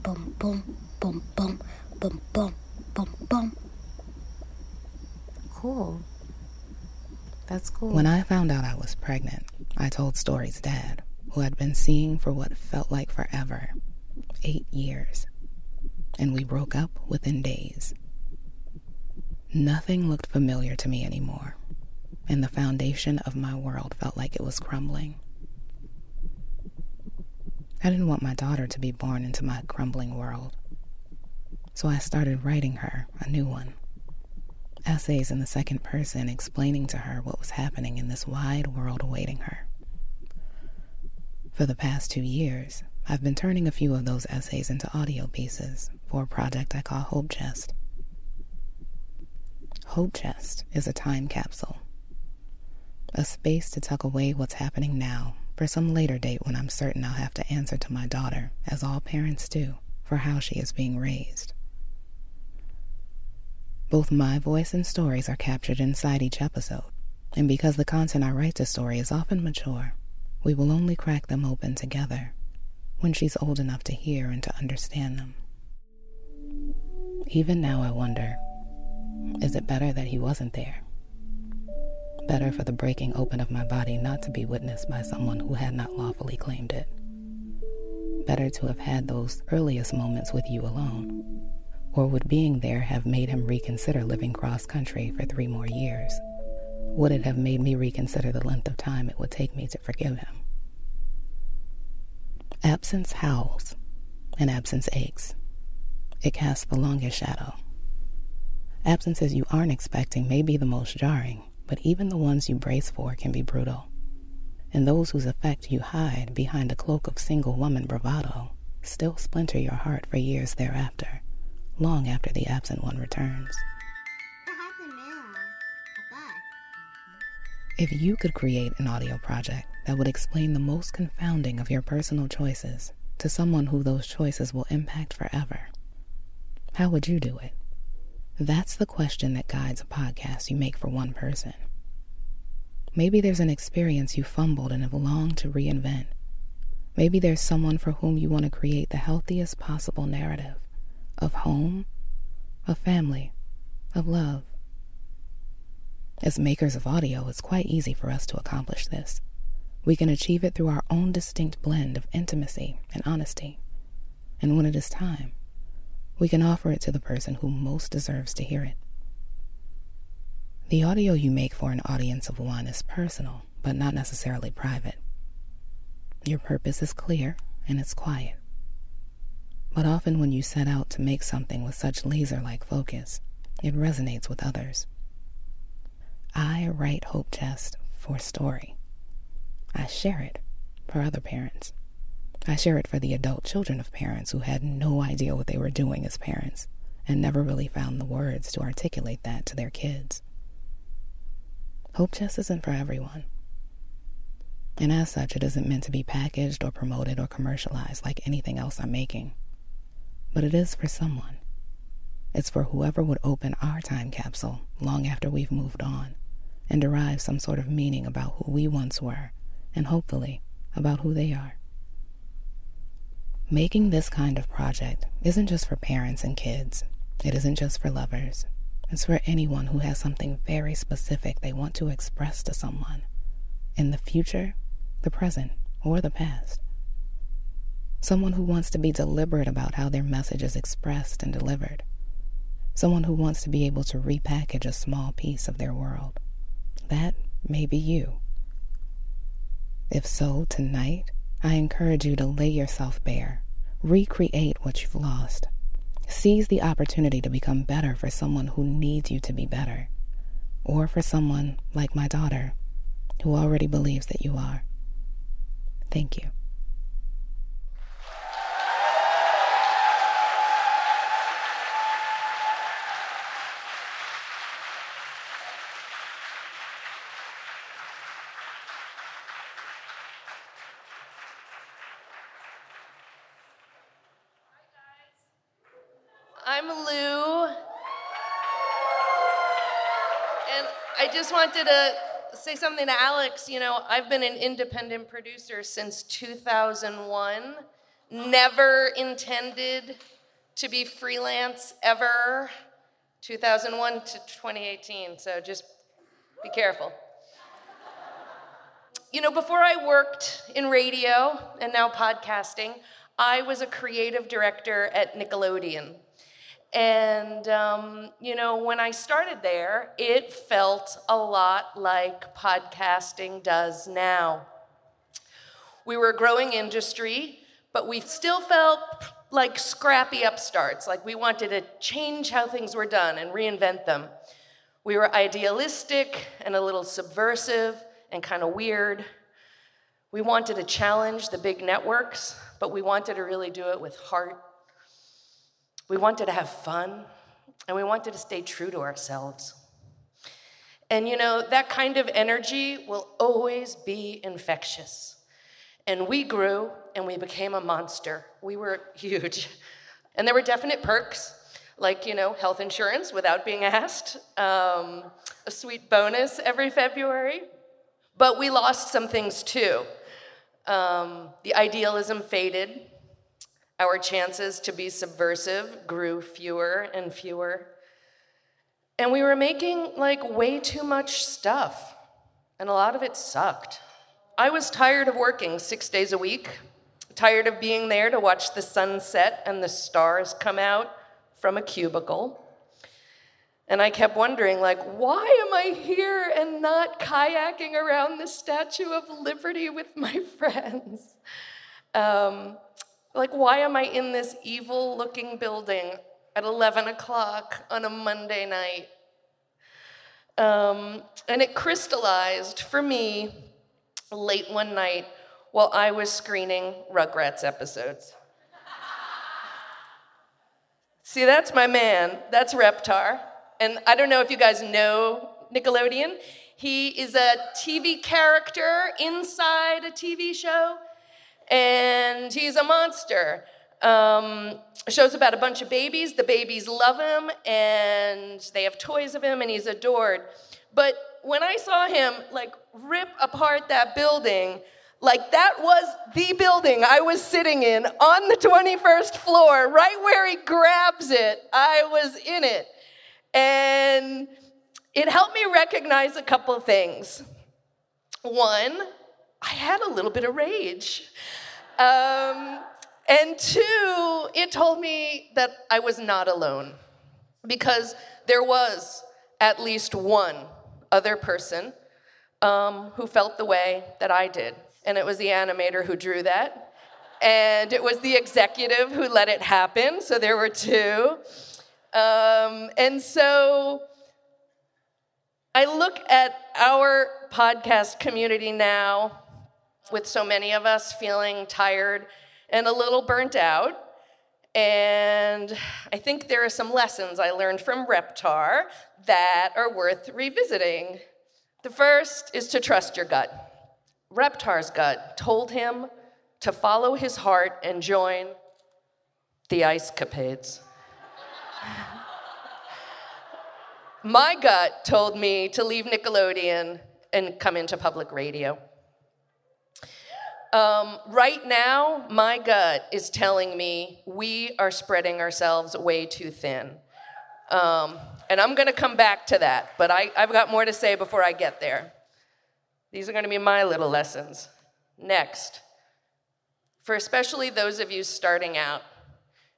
Bum bum bum bum bum bum bum bum. Cool. That's cool. When I found out I was pregnant, I told Story's dad, who had been seeing for what felt like forever eight years. And we broke up within days. Nothing looked familiar to me anymore, and the foundation of my world felt like it was crumbling. I didn't want my daughter to be born into my crumbling world, so I started writing her a new one essays in the second person explaining to her what was happening in this wide world awaiting her. For the past two years, I've been turning a few of those essays into audio pieces for a project I call Hope Chest. Hope Chest is a time capsule, a space to tuck away what's happening now for some later date when I'm certain I'll have to answer to my daughter, as all parents do, for how she is being raised. Both my voice and stories are captured inside each episode, and because the content I write to story is often mature, we will only crack them open together when she's old enough to hear and to understand them. Even now, I wonder is it better that he wasn't there? Better for the breaking open of my body not to be witnessed by someone who had not lawfully claimed it. Better to have had those earliest moments with you alone. Or would being there have made him reconsider living cross country for three more years? Would it have made me reconsider the length of time it would take me to forgive him? Absence howls, and absence aches. It casts the longest shadow. Absences you aren't expecting may be the most jarring, but even the ones you brace for can be brutal. And those whose effect you hide behind a cloak of single woman bravado still splinter your heart for years thereafter, long after the absent one returns. If you could create an audio project that would explain the most confounding of your personal choices to someone who those choices will impact forever, how would you do it? That's the question that guides a podcast you make for one person. Maybe there's an experience you fumbled and have longed to reinvent. Maybe there's someone for whom you want to create the healthiest possible narrative of home, of family, of love. As makers of audio, it's quite easy for us to accomplish this. We can achieve it through our own distinct blend of intimacy and honesty. And when it is time, we can offer it to the person who most deserves to hear it. The audio you make for an audience of one is personal, but not necessarily private. Your purpose is clear and it's quiet. But often when you set out to make something with such laser like focus, it resonates with others. I write Hope Chest for story. I share it for other parents. I share it for the adult children of parents who had no idea what they were doing as parents and never really found the words to articulate that to their kids. Hope Chest isn't for everyone. And as such, it isn't meant to be packaged or promoted or commercialized like anything else I'm making. But it is for someone. It's for whoever would open our time capsule long after we've moved on and derive some sort of meaning about who we once were and hopefully about who they are. Making this kind of project isn't just for parents and kids. It isn't just for lovers. It's for anyone who has something very specific they want to express to someone in the future, the present, or the past. Someone who wants to be deliberate about how their message is expressed and delivered. Someone who wants to be able to repackage a small piece of their world. That may be you. If so, tonight, I encourage you to lay yourself bare, recreate what you've lost, seize the opportunity to become better for someone who needs you to be better, or for someone like my daughter who already believes that you are. Thank you. I'm Lu. And I just wanted to say something to Alex. You know, I've been an independent producer since 2001. Never intended to be freelance ever. 2001 to 2018, so just be careful. You know, before I worked in radio and now podcasting, I was a creative director at Nickelodeon. And, um, you know, when I started there, it felt a lot like podcasting does now. We were a growing industry, but we still felt like scrappy upstarts, like we wanted to change how things were done and reinvent them. We were idealistic and a little subversive and kind of weird. We wanted to challenge the big networks, but we wanted to really do it with heart we wanted to have fun, and we wanted to stay true to ourselves. And you know, that kind of energy will always be infectious. And we grew and we became a monster. We were [LAUGHS] huge. And there were definite perks, like, you know, health insurance without being asked, um, a sweet bonus every February. But we lost some things too. Um, the idealism faded, our chances to be subversive grew fewer and fewer. And we were making like way too much stuff, and a lot of it sucked. I was tired of working six days a week, tired of being there to watch the sunset and the stars come out from a cubicle. And I kept wondering, like, why am I here and not kayaking around the Statue of Liberty with my [LAUGHS] friends? Um, like, why am I in this evil looking building at 11 o'clock on a Monday night? Um, and it crystallized for me late one night while I was screening Rugrats episodes. See, that's my man. That's Reptar. And I don't know if you guys know Nickelodeon. He is a TV character inside a TV show and he's a monster. Um, show's about a bunch of babies. The babies love him, and they have toys of him, and he's adored. But when I saw him like rip apart that building, like that was the building I was sitting in on the 21st floor, right where he grabs it. I was in it. And it helped me recognize a couple things. One, I had a little bit of rage. Um, and two, it told me that I was not alone because there was at least one other person um, who felt the way that I did. And it was the animator who drew that. And it was the executive who let it happen. So there were two. Um, and so I look at our podcast community now with so many of us feeling tired and a little burnt out. And I think there are some lessons I learned from Reptar that are worth revisiting. The first is to trust your gut. Reptar's gut told him to follow his heart and join the Ice Capades. [LAUGHS] My gut told me to leave Nickelodeon and come into public radio. Um, right now, my gut is telling me we are spreading ourselves way too thin. Um, and I'm going to come back to that, but I, I've got more to say before I get there. These are going to be my little lessons. Next, for especially those of you starting out,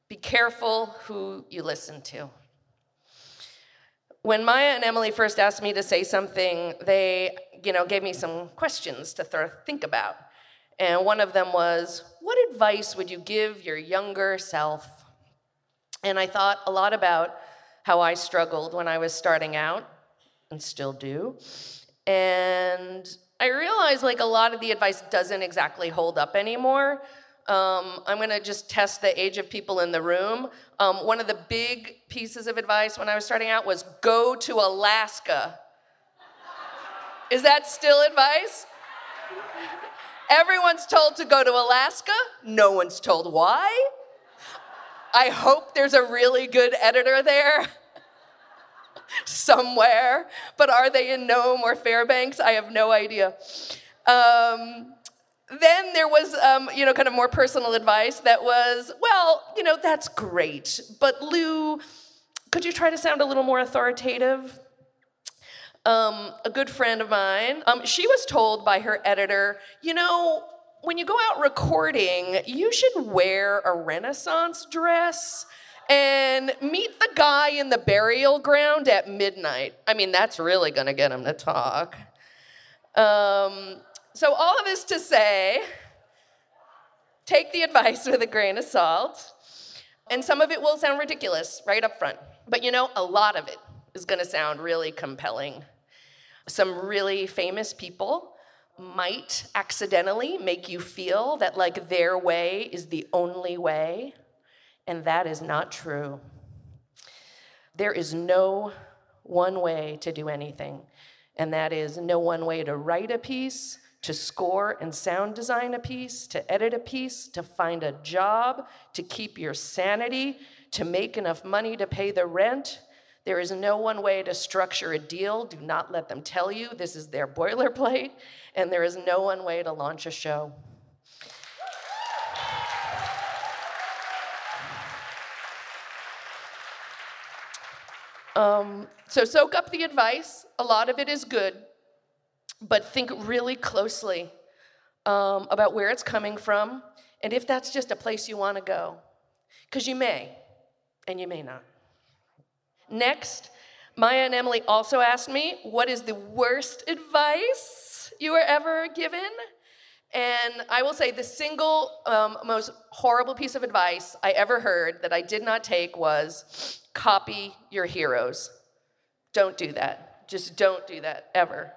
be careful who you listen to. When Maya and Emily first asked me to say something, they, you know, gave me some questions to th- think about. And one of them was, What advice would you give your younger self? And I thought a lot about how I struggled when I was starting out and still do. And I realized like a lot of the advice doesn't exactly hold up anymore. Um, I'm gonna just test the age of people in the room. Um, one of the big pieces of advice when I was starting out was go to Alaska. Is that still advice? Everyone's told to go to Alaska, no one's told why. I hope there's a really good editor there [LAUGHS] somewhere, but are they in Nome or Fairbanks? I have no idea. Um, then there was, um, you know, kind of more personal advice that was, well, you know, that's great, but Lu, could you try to sound a little more authoritative? Um, a good friend of mine, um, she was told by her editor, you know, when you go out recording, you should wear a Renaissance dress and meet the guy in the burial ground at midnight. I mean, that's really gonna get him to talk. Um, so, all of this to say, take the advice with a grain of salt. And some of it will sound ridiculous right up front. But you know, a lot of it is gonna sound really compelling. Some really famous people might accidentally make you feel that like their way is the only way, and that is not true. There is no one way to do anything, and that is no one way to write a piece, to score and sound design a piece, to edit a piece, to find a job, to keep your sanity, to make enough money to pay the rent. There is no one way to structure a deal. Do not let them tell you this is their boilerplate. And there is no one way to launch a show. Um, so soak up the advice. A lot of it is good, but think really closely um, about where it's coming from and if that's just a place you want to go. Because you may, and you may not. Next, Maya and Emily also asked me, What is the worst advice you were ever given? And I will say the single um, most horrible piece of advice I ever heard that I did not take was copy your heroes. Don't do that. Just don't do that ever.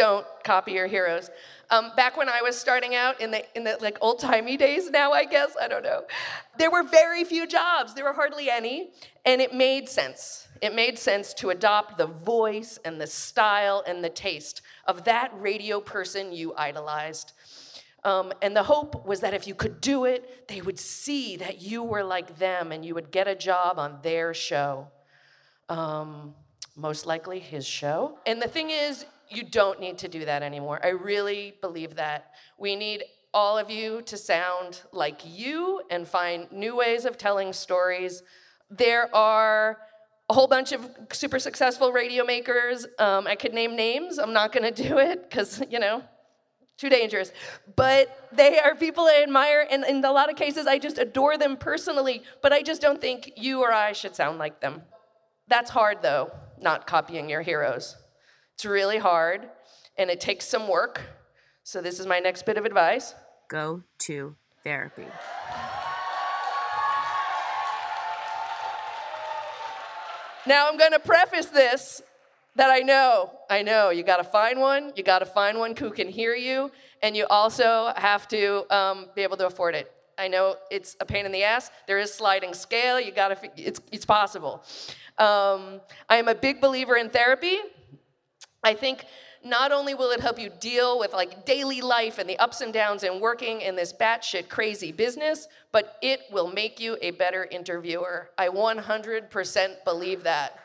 Don't copy your heroes. Um, back when I was starting out in the in the like old timey days, now I guess I don't know, there were very few jobs. There were hardly any, and it made sense. It made sense to adopt the voice and the style and the taste of that radio person you idolized. Um, and the hope was that if you could do it, they would see that you were like them and you would get a job on their show. Um, most likely his show. And the thing is, you don't need to do that anymore. I really believe that. We need all of you to sound like you and find new ways of telling stories. There are a whole bunch of super successful radio makers. Um, I could name names. I'm not going to do it because, you know, too dangerous. But they are people I admire, and in a lot of cases, I just adore them personally, but I just don't think you or I should sound like them. That's hard, though, not copying your heroes. It's really hard, and it takes some work. So, this is my next bit of advice go to therapy. Now, I'm going to preface this that I know. I know. You got to find one. You got to find one who can hear you, and you also have to um, be able to afford it. I know it's a pain in the ass. There is sliding scale. You got to. It's it's possible. Um, I am a big believer in therapy. I think not only will it help you deal with like daily life and the ups and downs and working in this batshit crazy business, but it will make you a better interviewer. I 100% believe that.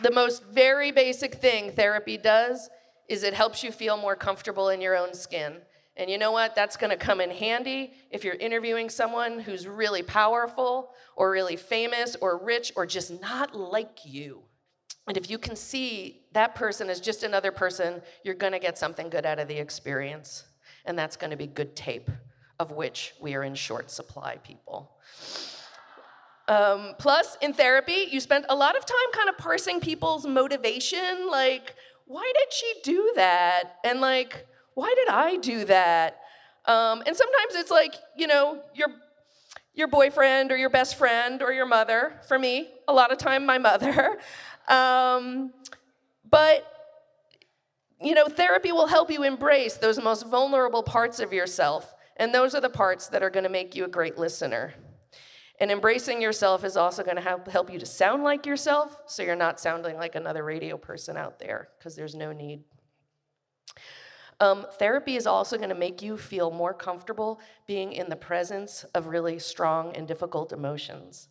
The most very basic thing therapy does is it helps you feel more comfortable in your own skin. And you know what? That's going to come in handy if you're interviewing someone who's really powerful or really famous or rich or just not like you. And if you can see that person as just another person, you're going to get something good out of the experience. And that's going to be good tape, of which we are in short supply, people. Um, plus, in therapy, you spend a lot of time kind of parsing people's motivation. Like, why did she do that? And like, why did I do that? Um, and sometimes it's like, you know, your your boyfriend or your best friend or your mother. For me, a lot of time, my mother. [LAUGHS] Um, but you know, therapy will help you embrace those most vulnerable parts of yourself, and those are the parts that are going to make you a great listener. And embracing yourself is also going to help you to sound like yourself, so you're not sounding like another radio person out there, because there's no need. Um, therapy is also going to make you feel more comfortable being in the presence of really strong and difficult emotions,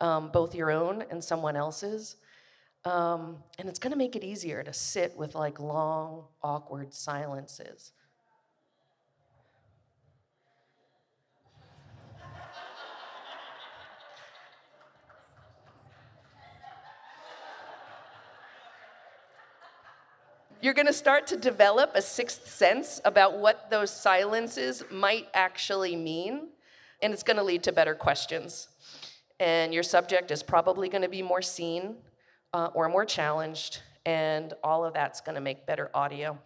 um, both your own and someone else's. Um, and it's going to make it easier to sit with like long, awkward silences. You're going to start to develop a sixth sense about what those silences might actually mean, and it's going to lead to better questions. And your subject is probably going to be more seen uh, or more challenged, and all of that's going to make better audio.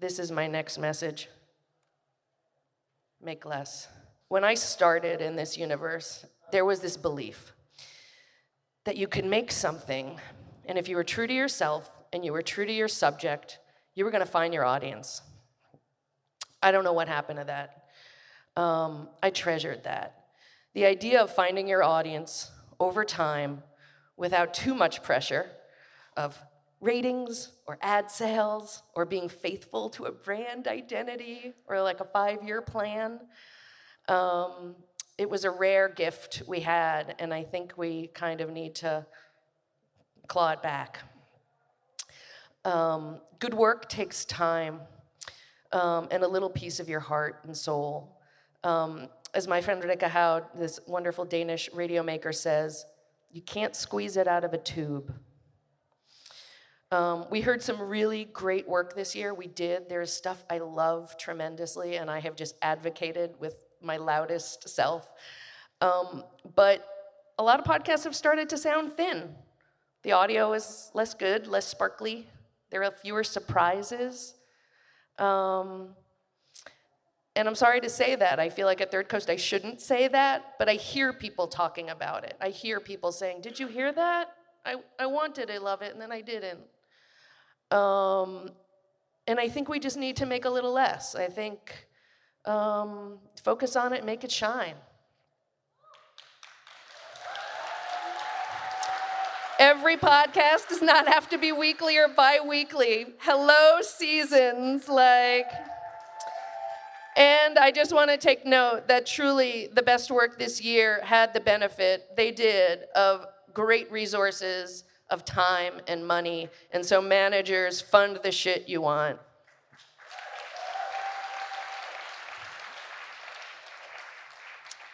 This is my next message make less. When I started in this universe, there was this belief that you could make something, and if you were true to yourself, and you were true to your subject, you were going to find your audience. I don't know what happened to that. Um, I treasured that. The idea of finding your audience over time without too much pressure of ratings or ad sales or being faithful to a brand identity or like a five year plan. Um, it was a rare gift we had, and I think we kind of need to claw it back. Um, good work takes time um, and a little piece of your heart and soul. Um, as my friend Rikke Houd, this wonderful Danish radio maker, says, you can't squeeze it out of a tube. Um, we heard some really great work this year. We did. There's stuff I love tremendously, and I have just advocated with my loudest self. Um, but a lot of podcasts have started to sound thin. The audio is less good, less sparkly, there are fewer surprises. Um, and I'm sorry to say that. I feel like at Third Coast I shouldn't say that, but I hear people talking about it. I hear people saying, Did you hear that? I, I wanted I love it and then I didn't. Um, and I think we just need to make a little less. I think um, focus on it, make it shine. Every podcast does not have to be weekly or bi weekly. Hello, seasons. Like, and I just want to take note that truly the best work this year had the benefit, they did, of great resources, of time and money. And so, managers, fund the shit you want.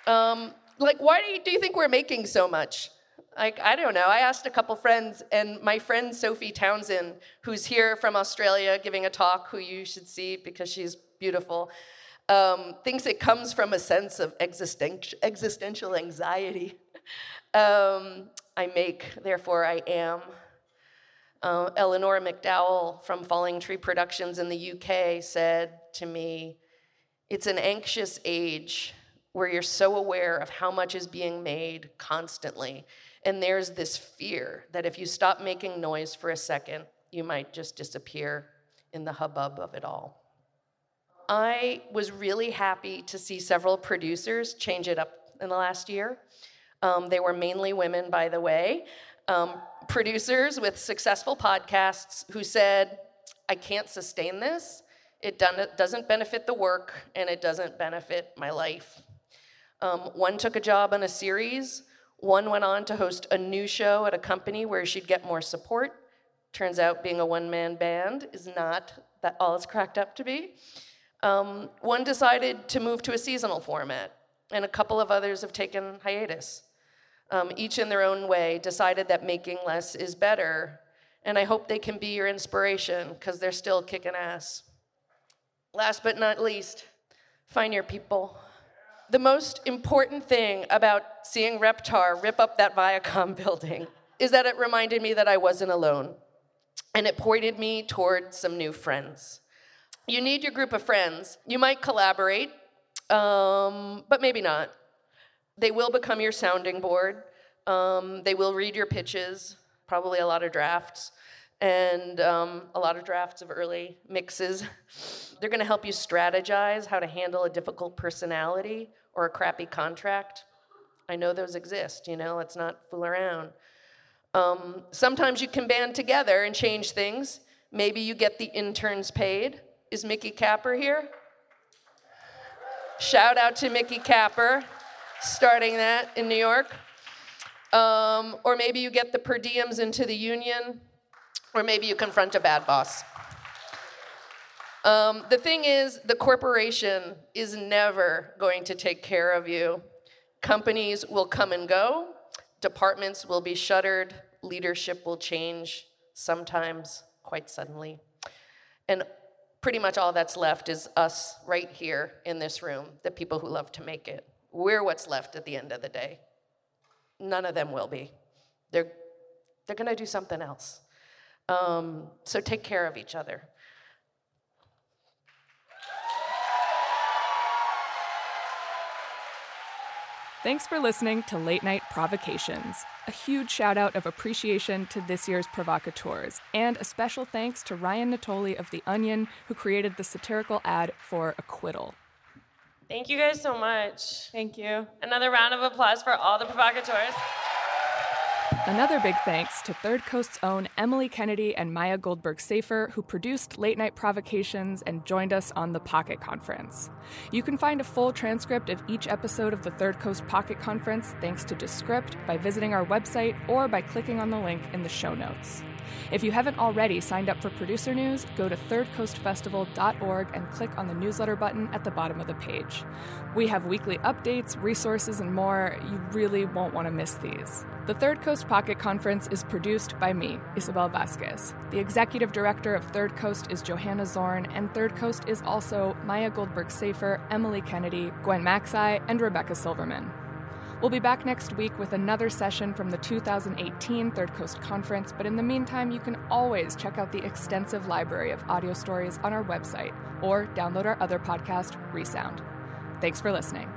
Um, like, why do you, do you think we're making so much? Like, I don't know. I asked a couple friends, and my friend Sophie Townsend, who's here from Australia giving a talk, who you should see because she's beautiful, um, thinks it comes from a sense of existential, existential anxiety. [LAUGHS] um, I make, therefore I am. Uh, Eleanor McDowall from Falling Tree Productions in the UK said to me, It's an anxious age where you're so aware of how much is being made constantly. And there's this fear that if you stop making noise for a second, you might just disappear in the hubbub of it all. I was really happy to see several producers change it up in the last year. Um, they were mainly women, by the way, um, producers with successful podcasts who said, I can't sustain this. It doesn't benefit the work, and it doesn't benefit my life. Um, one took a job on a series, one went on to host a new show at a company where she'd get more support. Turns out being a one man band is not that all it's cracked up to be. Um, one decided to move to a seasonal format, and a couple of others have taken hiatus. Um, each in their own way decided that making less is better, and I hope they can be your inspiration because they're still kicking ass. Last but not least, find your people. The most important thing about seeing Reptar rip up that Viacom [LAUGHS] building is that it reminded me that I wasn't alone, and it pointed me toward some new friends. You need your group of friends. You might collaborate, um, but maybe not. They will become your sounding board. Um, they will read your pitches, probably a lot of drafts, and um, a lot of drafts of early mixes. They're going to help you strategize how to handle a difficult personality or a crappy contract. I know those exist, you know, let's not fool around. Um, sometimes you can band together and change things. Maybe you get the interns paid. Is Mickey Capper here? Shout out to Mickey Capper, starting that in New York. Um, or maybe you get the per diems into the union, or maybe you confront a bad boss. Um, the thing is, the corporation is never going to take care of you. Companies will come and go, departments will be shuttered, leadership will change, sometimes quite suddenly. And pretty much all that's left is us right here in this room, the people who love to make it. We're what's left at the end of the day. None of them will be. They're, they're going to do something else. Um, so take care of each other. Thanks for listening to Late Night Provocations. A huge shout out of appreciation to this year's provocateurs, and a special thanks to Ryan Natoli of The Onion, who created the satirical ad for Acquittal. Thank you guys so much. Thank you. Another round of applause for all the provocateurs. Another big thanks to Third Coast's own Emily Kennedy and Maya Goldberg Safer, who produced Late Night Provocations and joined us on the Pocket Conference. You can find a full transcript of each episode of the Third Coast Pocket Conference thanks to Descript by visiting our website or by clicking on the link in the show notes. If you haven't already signed up for producer news, go to thirdcoastfestival.org and click on the newsletter button at the bottom of the page. We have weekly updates, resources, and more. You really won't want to miss these. The Third Coast Pocket Conference is produced by me, Isabel Vasquez. The executive director of Third Coast is Johanna Zorn, and Third Coast is also Maya Goldberg Safer, Emily Kennedy, Gwen Macsai, and Rebecca Silverman. We'll be back next week with another session from the 2018 Third Coast Conference, but in the meantime, you can always check out the extensive library of audio stories on our website or download our other podcast, Resound. Thanks for listening.